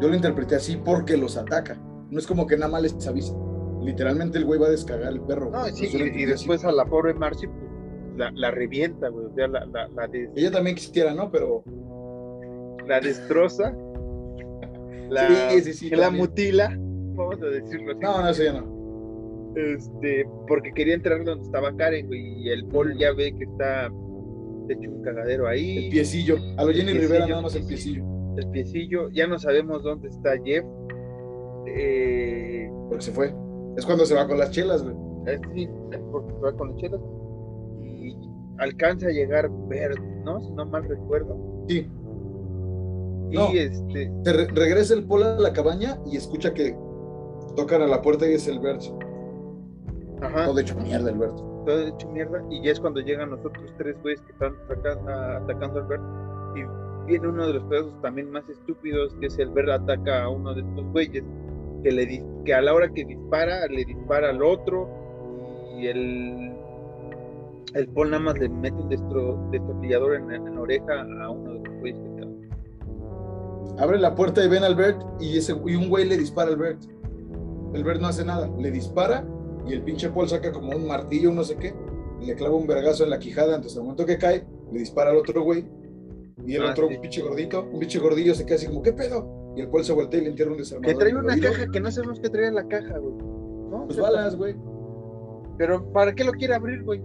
Yo lo interpreté así porque los ataca. No es como que nada más les avisa. Literalmente el güey va a descargar el perro. No, güey. sí, y, y entendí así. después a la pobre Marcy, la, la revienta, güey, o sea, la, la, Ella también quisiera, ¿no? Pero la destroza, la, Sí, sí, sí, la también. mutila, vamos a decirlo así. no, no, eso ya no. Este, porque quería entrar donde estaba Karen, güey, y el Paul ya ve que está hecho un cagadero ahí. El piecillo. A lo Jenny. Rivera nada más el piecillo. el piecillo, ya no sabemos dónde está Jeff. Eh, Porque se fue. Es cuando se va con las chelas, güey. eh, sí, porque se va con las chelas. Y alcanza a llegar Bert, ¿no? Si no mal recuerdo. Sí. Y No. este, Se re- regresa el Paul a la cabaña y escucha que tocan a la puerta y es el Bert. ajá, Todo hecho mierda el Bert. todo hecho mierda. Y ya es cuando llegan los otros tres güeyes que están atacando, al Bert. Y viene uno de los pedazos también más estúpidos, que es el Bert ataca a uno de estos güeyes. Que, le, que a la hora que dispara, le dispara al otro. Y el, el Paul nada más le mete un destro- destornillador en, en la oreja a uno de los güeyes que está. Abre la puerta y ven al Bert y, ese, y un güey le dispara al Bert. El Bert no hace nada. Le dispara y el pinche Paul saca como un martillo, no sé qué, y le clava un vergazo en la quijada, entonces al momento que cae, le dispara al otro güey, y el Ah, otro sí. pinche gordito, un pinche gordillo se queda así como, ¿qué pedo? Y el Paul se voltea y le entierra un desarmador. Que trae una caja que no sabemos qué trae en la caja, güey. ¿No? Pues balas, güey. Pero ¿para qué lo quiere abrir, güey?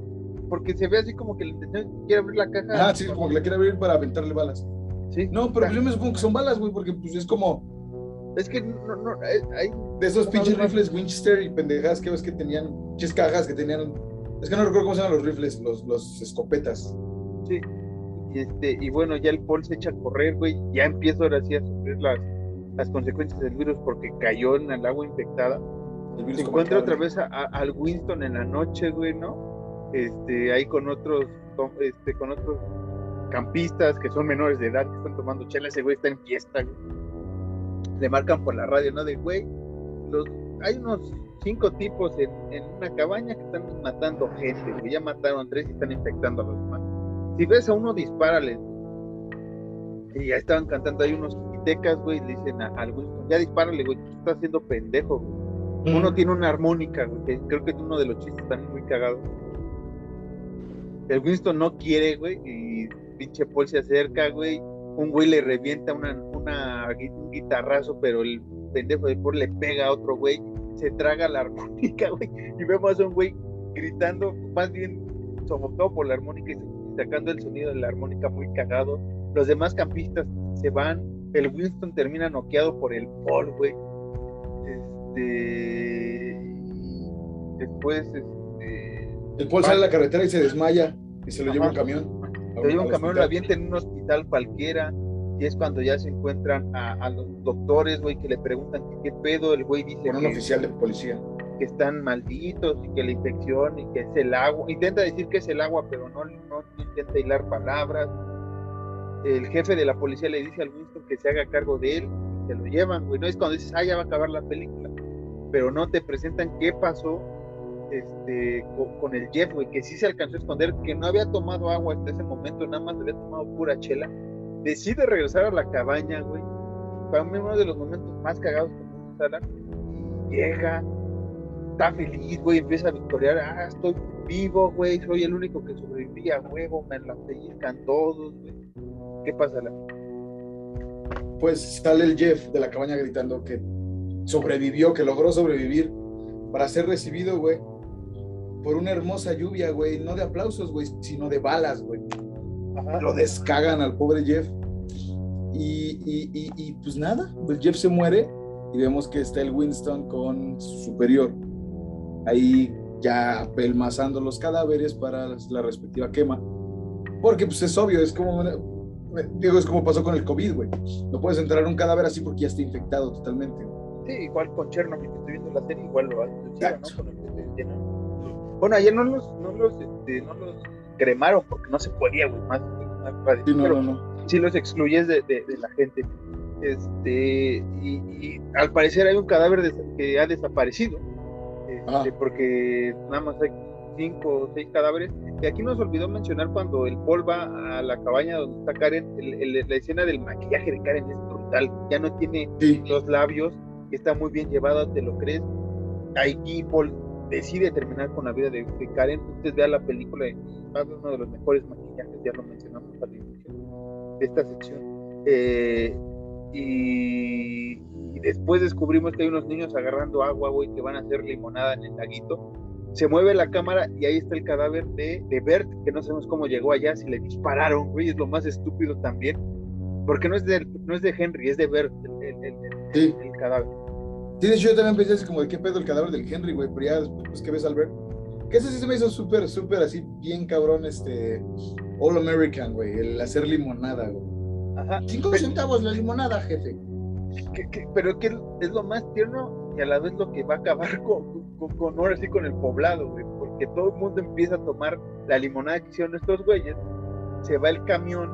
Porque se ve así como que la intención quiere abrir la caja. Ah, sí, como que la quiere abrir para aventarle balas. Sí. No, pero pues yo me supongo que son balas, güey, porque pues es como Es que no, no, hay, de esos pinches rifles Winchester y pendejadas que ves que tenían, pinches cajas que tenían. Es que no recuerdo cómo se llaman los rifles, los, los escopetas. Sí. Y, este, y bueno, ya el Paul se echa a correr, güey. Ya empieza ahora sí a sufrir las, las consecuencias del virus porque cayó en el agua infectada. El virus Se encuentra otra vez a- a- al Winston en la noche, güey, ¿no? Este, ahí con otros, con, este, con otros campistas que son menores de edad que están tomando chela. Ese güey está en fiesta, güey. Le marcan por la radio, ¿no? De güey, los, hay unos cinco tipos en, en una cabaña que están matando gente, güey. Ya mataron tres y están infectando a los demás. Si ves a uno, dispárale. Y ya estaban cantando ahí unos tecas, güey, le dicen a- al ya dispárale, güey, tú estás haciendo pendejo, güey. Uno tiene una armónica, güey, que creo que es uno de los chistes también muy cagados. El Winston no quiere, güey, y pinche Paul se acerca, güey. Un güey le revienta una, un guitarrazo, pero el pendejo de Paul le pega a otro güey, se traga la armónica, güey, y vemos a un güey gritando, más bien sofocado por la armónica y sacando el sonido de la armónica muy cagado. Los demás campistas se van, el Winston termina noqueado por el Paul, güey. Este. Después, este. El Paul sale a la carretera y se desmaya y se lo lleva un camión. Se lleva un camión, lo avienta en un hospital cualquiera. Y es cuando ya se encuentran a, a los doctores, güey, que le preguntan qué pedo. El güey dice Con un que, oficial de policía. que están malditos y que la infección y que es el agua. Intenta decir que es el agua, pero no, no, intenta hilar palabras. El jefe de la policía le dice al Winston que se haga cargo de él. Se lo llevan, güey. No es cuando dices, ah, ya va a acabar la película. Pero no te presentan qué pasó este, con, el Jeff, güey, que sí se alcanzó a esconder, que no había tomado agua hasta ese momento, nada más había tomado pura chela. Decide regresar a la cabaña, güey. Para mí uno de los momentos más cagados que me sala. Llega, está feliz, güey, empieza a victoriar. Ah, estoy vivo, güey, soy el único que sobreviví a huevo, me la pellizcan todos, güey. ¿Qué pasa, la Pues sale el Jeff de la cabaña gritando que sobrevivió, que logró sobrevivir para ser recibido, güey, por una hermosa lluvia, güey. No de aplausos, güey, sino de balas, güey. Ajá. Lo descagan al pobre Jeff. Y, y, y, y, pues nada, pues Jeff se muere y vemos que está el Winston con su superior. Ahí ya apelmazando los cadáveres para la respectiva quema. Porque pues es obvio, es como, digo, es como pasó con el COVID, güey. No puedes entrar a un cadáver así porque ya está infectado totalmente. Sí, igual con Chernobyl, que estoy viendo la serie, igual lo hacen, ¿no? Con el que se llenan. Bueno, ayer no los, no los, este, no los cremaron porque no se podía, güey, más, más. Sí, no, Pero no, no. sí los excluyes de, de, de la gente. Este, y, y al parecer hay un cadáver que ha desaparecido, este, Ah. porque nada más hay cinco o seis cadáveres. Y aquí nos olvidó mencionar cuando el Paul va a la cabaña donde está Karen, el- el- la escena del maquillaje de Karen es brutal, ya no tiene Sí, los labios, está muy bien llevada, te lo crees. Aquí Paul decide terminar con la vida de, de Karen. Usted vea la película uno de los mejores maquillajes, ya lo mencionamos al inicio de esta sección. Eh, y, y después descubrimos que hay unos niños agarrando agua, güey, que van a hacer limonada en el laguito. Se mueve la cámara y ahí está el cadáver de, de Bert, que no sabemos cómo llegó allá, si le dispararon, güey, es lo más estúpido también. Porque no es de, no es de Henry, es de Bert, el, el- el- el- sí. el cadáver. Sí, de hecho yo también pensé así como de qué pedo el cadáver del Henry, güey, pero ya después que ves al ver, que ese sí se me hizo súper, súper así, bien cabrón, este, All American, güey, el hacer limonada, güey. Ajá. Cinco Pero- centavos la limonada, jefe. que- que- pero que es lo más tierno y a la vez lo que va a acabar con, con, con ahora sí con el poblado, güey, porque todo el mundo empieza a tomar la limonada que hicieron estos güeyes, se va el camión,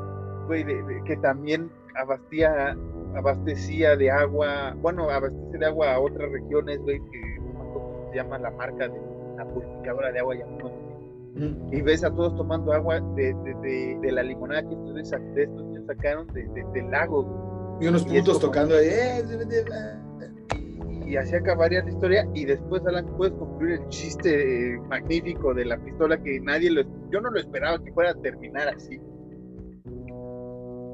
güey, de- de- que también abastía, abastecía de agua, bueno, abastece de agua a otras regiones, güey, que no se llama la marca de la purificadora de agua, y ves a todos tomando agua de, de, de, de la limonada que de estos niños sacaron de, de- del lago, güey. Y unos como- tocando ahí, eh, Y y así acabaría la historia y después Alan puedes concluir el chiste magnífico de la pistola que nadie lo yo no lo esperaba que fuera a terminar así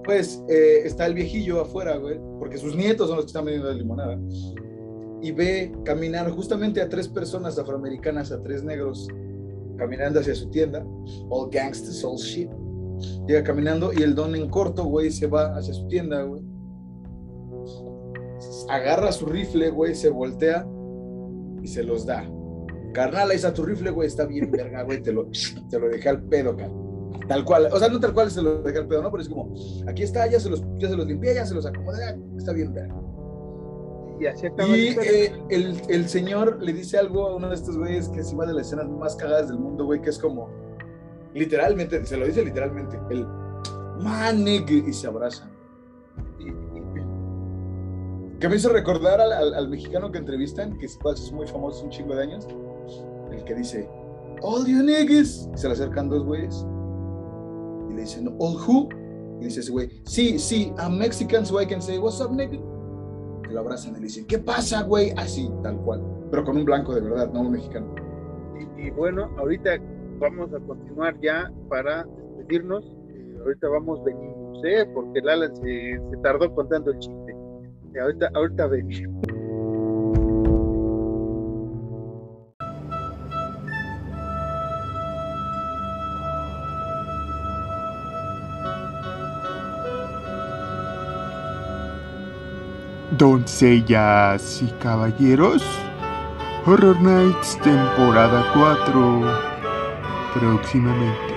pues eh, está el viejillo afuera güey porque sus nietos son los que están vendiendo la limonada y ve caminar justamente a tres personas afroamericanas a tres negros caminando hacia su tienda all gangsters all shit llega caminando y el don en corto güey se va hacia su tienda güey agarra su rifle, güey, se voltea y se los da. Carnal, ahí está tu rifle, güey, está bien verga, güey, te lo, te lo dejé al pedo, cabrón. Tal cual, o sea, no tal cual se lo dejé al pedo, ¿no? Pero es como, aquí está, ya se los, ya se los limpié, ya se los acomodé, está bien verga. Y así Y eh, el, el, señor le dice algo a uno de estos güeyes que es una de las escenas más cagadas del mundo, güey, que es como, literalmente, se lo dice literalmente, el manig y se abrazan. Que me hizo recordar al, mexicano que entrevistan, que es, es muy famoso, un chingo de años, el que dice, All you niggas. Y se le acercan dos güeyes. Y le dicen, All who? Y dice ese güey, sí, sí, I'm Mexican, so I can say, What's up, nigga? Y lo abrazan y le dicen, ¿qué pasa, güey? Así, tal cual. Pero con un blanco de verdad, no un mexicano. Y, bueno, ahorita vamos a continuar ya para despedirnos. Eh, ahorita vamos, venimos, ¿eh? Porque Lala se, se tardó contando el chiste. Ahorita, ahorita ven. Doncellas y caballeros, Horror Nights temporada 4 próximamente.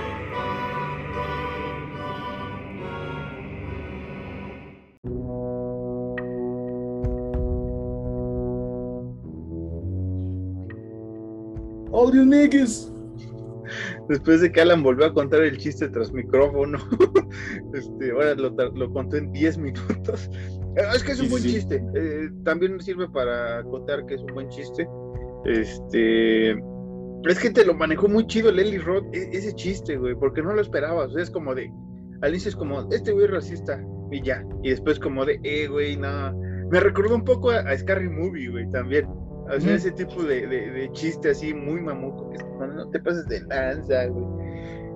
Después de que Alan volvió a contar el chiste tras micrófono, este, ahora lo, lo contó en 10 minutos. Es que es un buen chiste. Eh, también sirve para contar que es un buen chiste. Este. Es que te lo manejó muy chido Lely Roth, e, ese chiste, güey, porque no lo esperabas. es como de. Al es como, este güey es racista, y ya. Y después, como de, eh, güey, nada. Me recordó un poco a, a Scary Movie, güey, también. O sea, ese tipo de, de, chiste así muy mamuco. no, te pases de lanza, güey.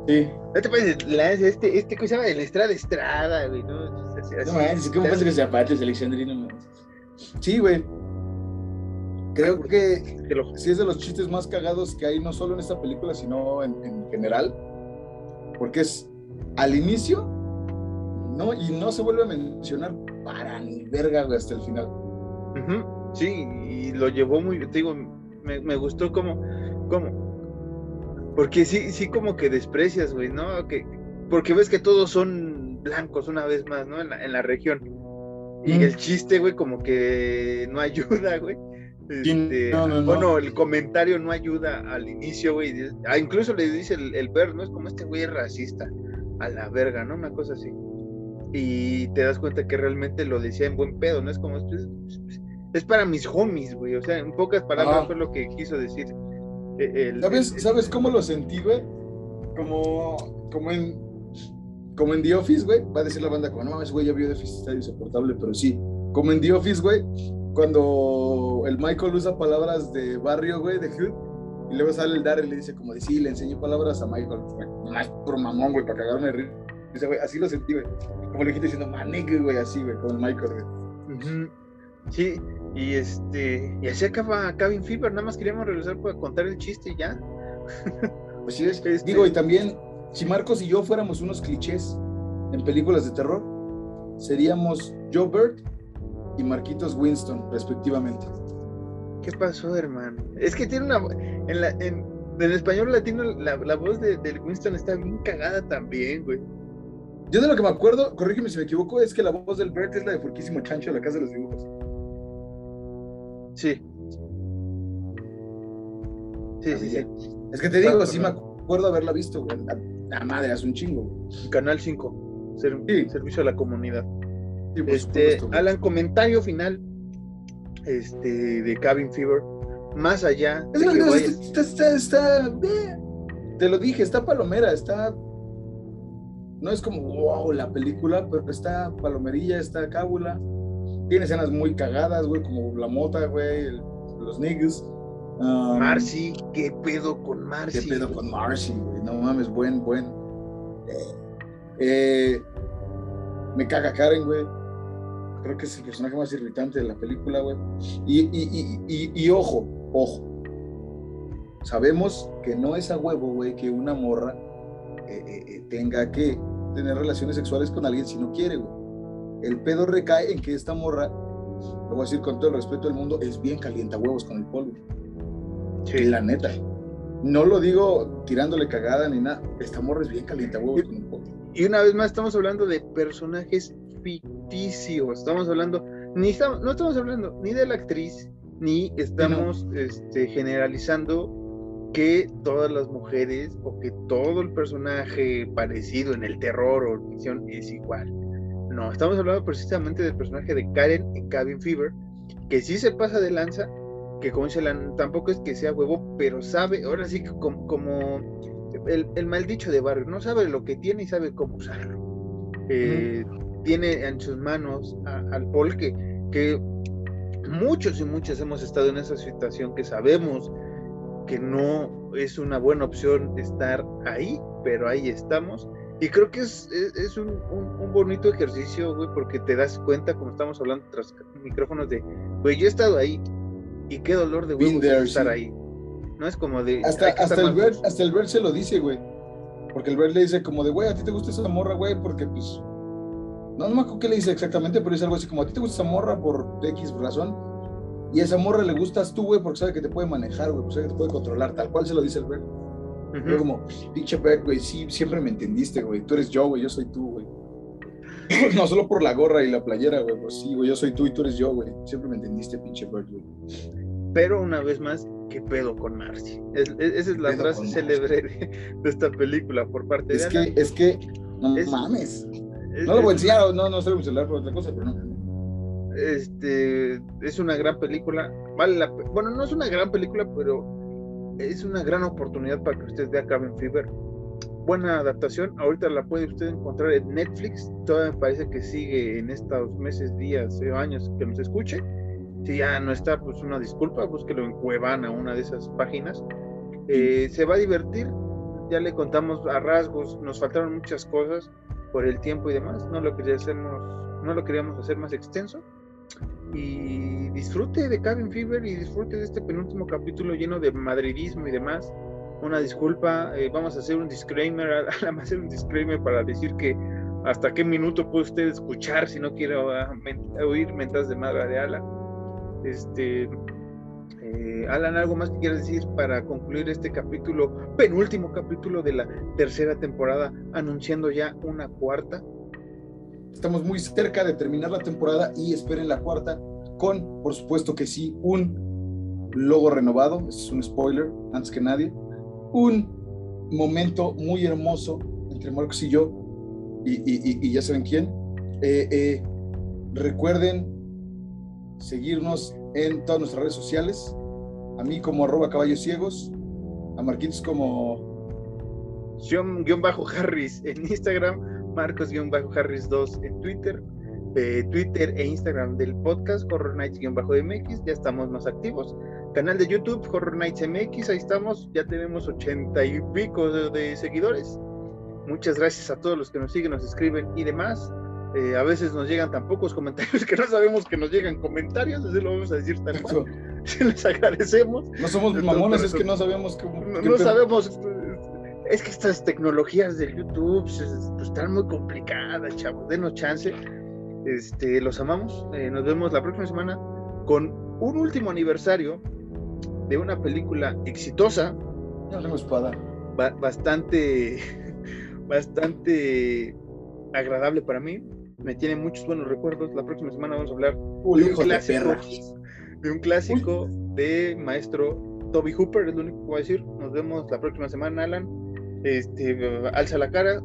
Sí. No te pases de lanza. Este, este, ¿cómo se llama? El Estrada Estrada, güey. No, no manches, ¿cómo pasa que se aparte Alexandrino? Sí, güey. Creo que sí es de los chistes más cagados que hay, no solo en esta película, sino en, en general. Porque es al inicio, no, y no se vuelve a mencionar para ni verga, güey, hasta el final. Ajá Sí, y lo llevó muy, te digo, me, gustó como, como, porque sí, sí como que desprecias, güey, ¿no? Que, porque ves que todos son blancos una vez más, ¿no? En la, en la región. Y el chiste, güey, como que no ayuda, güey. Este, bueno, el comentario no ayuda al inicio, güey. Ah, incluso le dice el, el ver, ¿no? Es como este güey es racista. A la verga, ¿no? Una cosa así. Y te das cuenta que realmente lo decía en buen pedo, ¿no? Es como, pues, pues, es para mis homies, güey. O sea, en pocas palabras fue lo que quiso decir. Eh, ¿Sabes, ¿Sabes cómo lo sentí, güey? Como, como en como en The Office, güey, va a decir la banda como, no mames, güey, ya vio déficit está insoportable, pero sí. Como en The Office, güey, cuando el Michael usa palabras de barrio, güey, de hood, y luego sale el Darrell y le dice como de, sí, le enseño palabras a Michael, más por mamón, güey, para cagarme de Dice, güey, así lo sentí, güey. Como le dijiste diciendo, manegue, güey, así, güey, con Michael, güey. Sí, y este, y así acaba Cabin Fever, nada más queríamos regresar para contar el chiste y ya. Pues es, este digo, y también, si Marcos y yo fuéramos unos clichés en películas de terror, seríamos Joe Bird y Marquitos Winston, respectivamente. ¿Qué pasó, hermano? Es que tiene una. En, la, en, en español latino, la, la voz de, de, Winston está bien cagada también, güey. Yo de lo que me acuerdo, corrígeme si me equivoco, es que la voz del Bert es la de Furquísimo Chancho de la Casa de los Dibujos. Sí. Sí, sí, sí. Es que te digo, sí me acuerdo haberla visto, güey. La, madre, hace un chingo. Canal 5. Servicio a la comunidad. este, Alan, comentario final este, de Cabin Fever. Más allá. está, está, está, te lo dije, está palomera, está. No es como wow la película, pero está palomerilla, está cábula Tiene escenas muy cagadas, güey, como la mota, güey, el- los niggas. Um, Marcy, ¿qué pedo con Marcy? ¿Qué pedo con Marcy, güey? No mames, buen, buen. Eh, me caga Karen, güey. Creo que es el personaje más irritante de la película, güey. Y, y, y, y, ojo, ojo. Sabemos que no es a huevo, güey, que una morra eh, eh, tenga que tener relaciones sexuales con alguien si no quiere, güey. El pedo recae en que esta morra, lo voy a decir con todo el respeto del mundo, es bien calienta huevos con el polvo. Sí. La neta. No lo digo tirándole cagada ni nada. Esta morra es bien calienta huevos con el polvo. Y una vez más estamos hablando de personajes ficticios. Estamos hablando, ni estamos, no estamos hablando ni de la actriz, ni estamos este, generalizando que todas las mujeres o que todo el personaje parecido en el terror o ficción es igual. No, estamos hablando precisamente del personaje de Karen en Cabin Fever, que sí se pasa de lanza, que como dice Lan, tampoco es que sea huevo, pero sabe, ahora sí que como, como el, el maldicho de barrio, no sabe lo que tiene y sabe cómo usarlo. Eh, Tiene en sus manos a- al Paul que, que muchos y muchas hemos estado en esa situación que sabemos que no es una buena opción estar ahí, pero ahí estamos. Y creo que es, es, es un, un- un bonito ejercicio, güey, porque te das cuenta, como estamos hablando tras micrófonos, de, güey, yo he estado ahí y qué dolor de huevos there, estar sí. ahí. No es como de... Hasta, hasta, el Bert, hasta el Bert se lo dice, güey. Porque el Bert le dice como de, güey, a ti te gusta esa morra, güey, porque pues... No, no me acuerdo qué le dice exactamente, pero es algo así como, a ti te gusta esa morra por X razón. Y a esa morra le gustas tú, güey, porque sabe que te puede manejar, güey, porque sabe que te puede controlar. Tal cual se lo dice el Bert. Como, pinche Bert, güey, sí, siempre me entendiste, güey. Tú eres yo, güey, yo soy tú, güey. No solo por la gorra y la playera, güey, pues sí, güey, yo soy tú y tú eres yo, güey. Siempre me entendiste, pinche Bert, güey. Pero una vez más, ¿qué pedo con Marcy? Es- es- esa es la frase célebre de, de esta película por parte Es de que, es que, no Es- mames. Es- No lo voy a enseñar, no, no sé mi celular por otra cosa, pero no. este es una gran película vale la bueno no es una gran película pero es una gran oportunidad para que usted vea Cabin Fever. Buena adaptación ahorita la puede usted encontrar en Netflix todavía me parece que sigue en estos meses días o años que nos escuche. Si ya no está pues una disculpa búsquelo en Cuevana una de esas páginas. Eh, se va a divertir ya le contamos a rasgos nos faltaron muchas cosas por el tiempo y demás no lo queríamos no lo queríamos hacer más extenso y disfrute de Cabin Fever y disfrute de este penúltimo capítulo lleno de madridismo y demás. Una disculpa, eh, vamos a hacer un disclaimer, vamos a hacer un disclaimer para decir que hasta qué minuto puede usted escuchar si no quiere ah, oír mentas de madre de Alan. Este, eh, Alan, ¿algo más que quieras decir para concluir este capítulo, penúltimo capítulo de la tercera temporada, anunciando ya una cuarta? Estamos muy cerca de terminar la temporada y esperen la cuarta con, por supuesto que sí, un logo renovado. Este es un spoiler, antes que nadie. Un momento muy hermoso entre Marcos y yo. Y, ya saben quién. Eh, eh, recuerden seguirnos en todas nuestras redes sociales. A mí como arroba caballos ciegos. A Marquitos como Sean-Harris en Instagram, Marcos-Harris2 en Twitter, eh, Twitter e Instagram del podcast Horror Nights-MX, ya estamos más activos. Canal de YouTube Horror Nights MX, ahí estamos, ya tenemos ochenta y pico de, de seguidores. Muchas gracias a todos los que nos siguen, nos escriben y demás. Eh, a veces nos llegan tan pocos comentarios que no sabemos que nos llegan comentarios, así lo vamos a decir cual. Les agradecemos. No somos mamones, es que no sabemos. No, qué no sabemos. Es que estas tecnologías del YouTube pues, están muy complicadas, chavos. Denos chance. Este, los amamos. Eh, nos vemos la próxima semana con un último aniversario de una película exitosa, No tengo espada. ba- bastante, bastante agradable para mí. Me tiene muchos buenos recuerdos. La próxima semana vamos a hablar Uy, de un de clásico, de un clásico de maestro Toby Hooper, es lo único que voy a decir. Nos vemos la próxima semana, Alan. Este, alza la cara.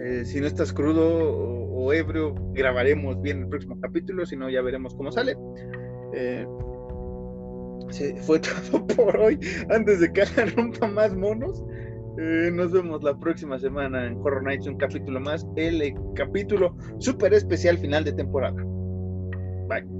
Eh, si no estás crudo o, ebrio, grabaremos bien el próximo capítulo, si no ya veremos cómo sale. Eh, fue todo por hoy. Antes de que Alan rompa más monos. Eh, nos vemos la próxima semana en Horror Nights, un capítulo más, el capítulo súper especial final de temporada. Bye.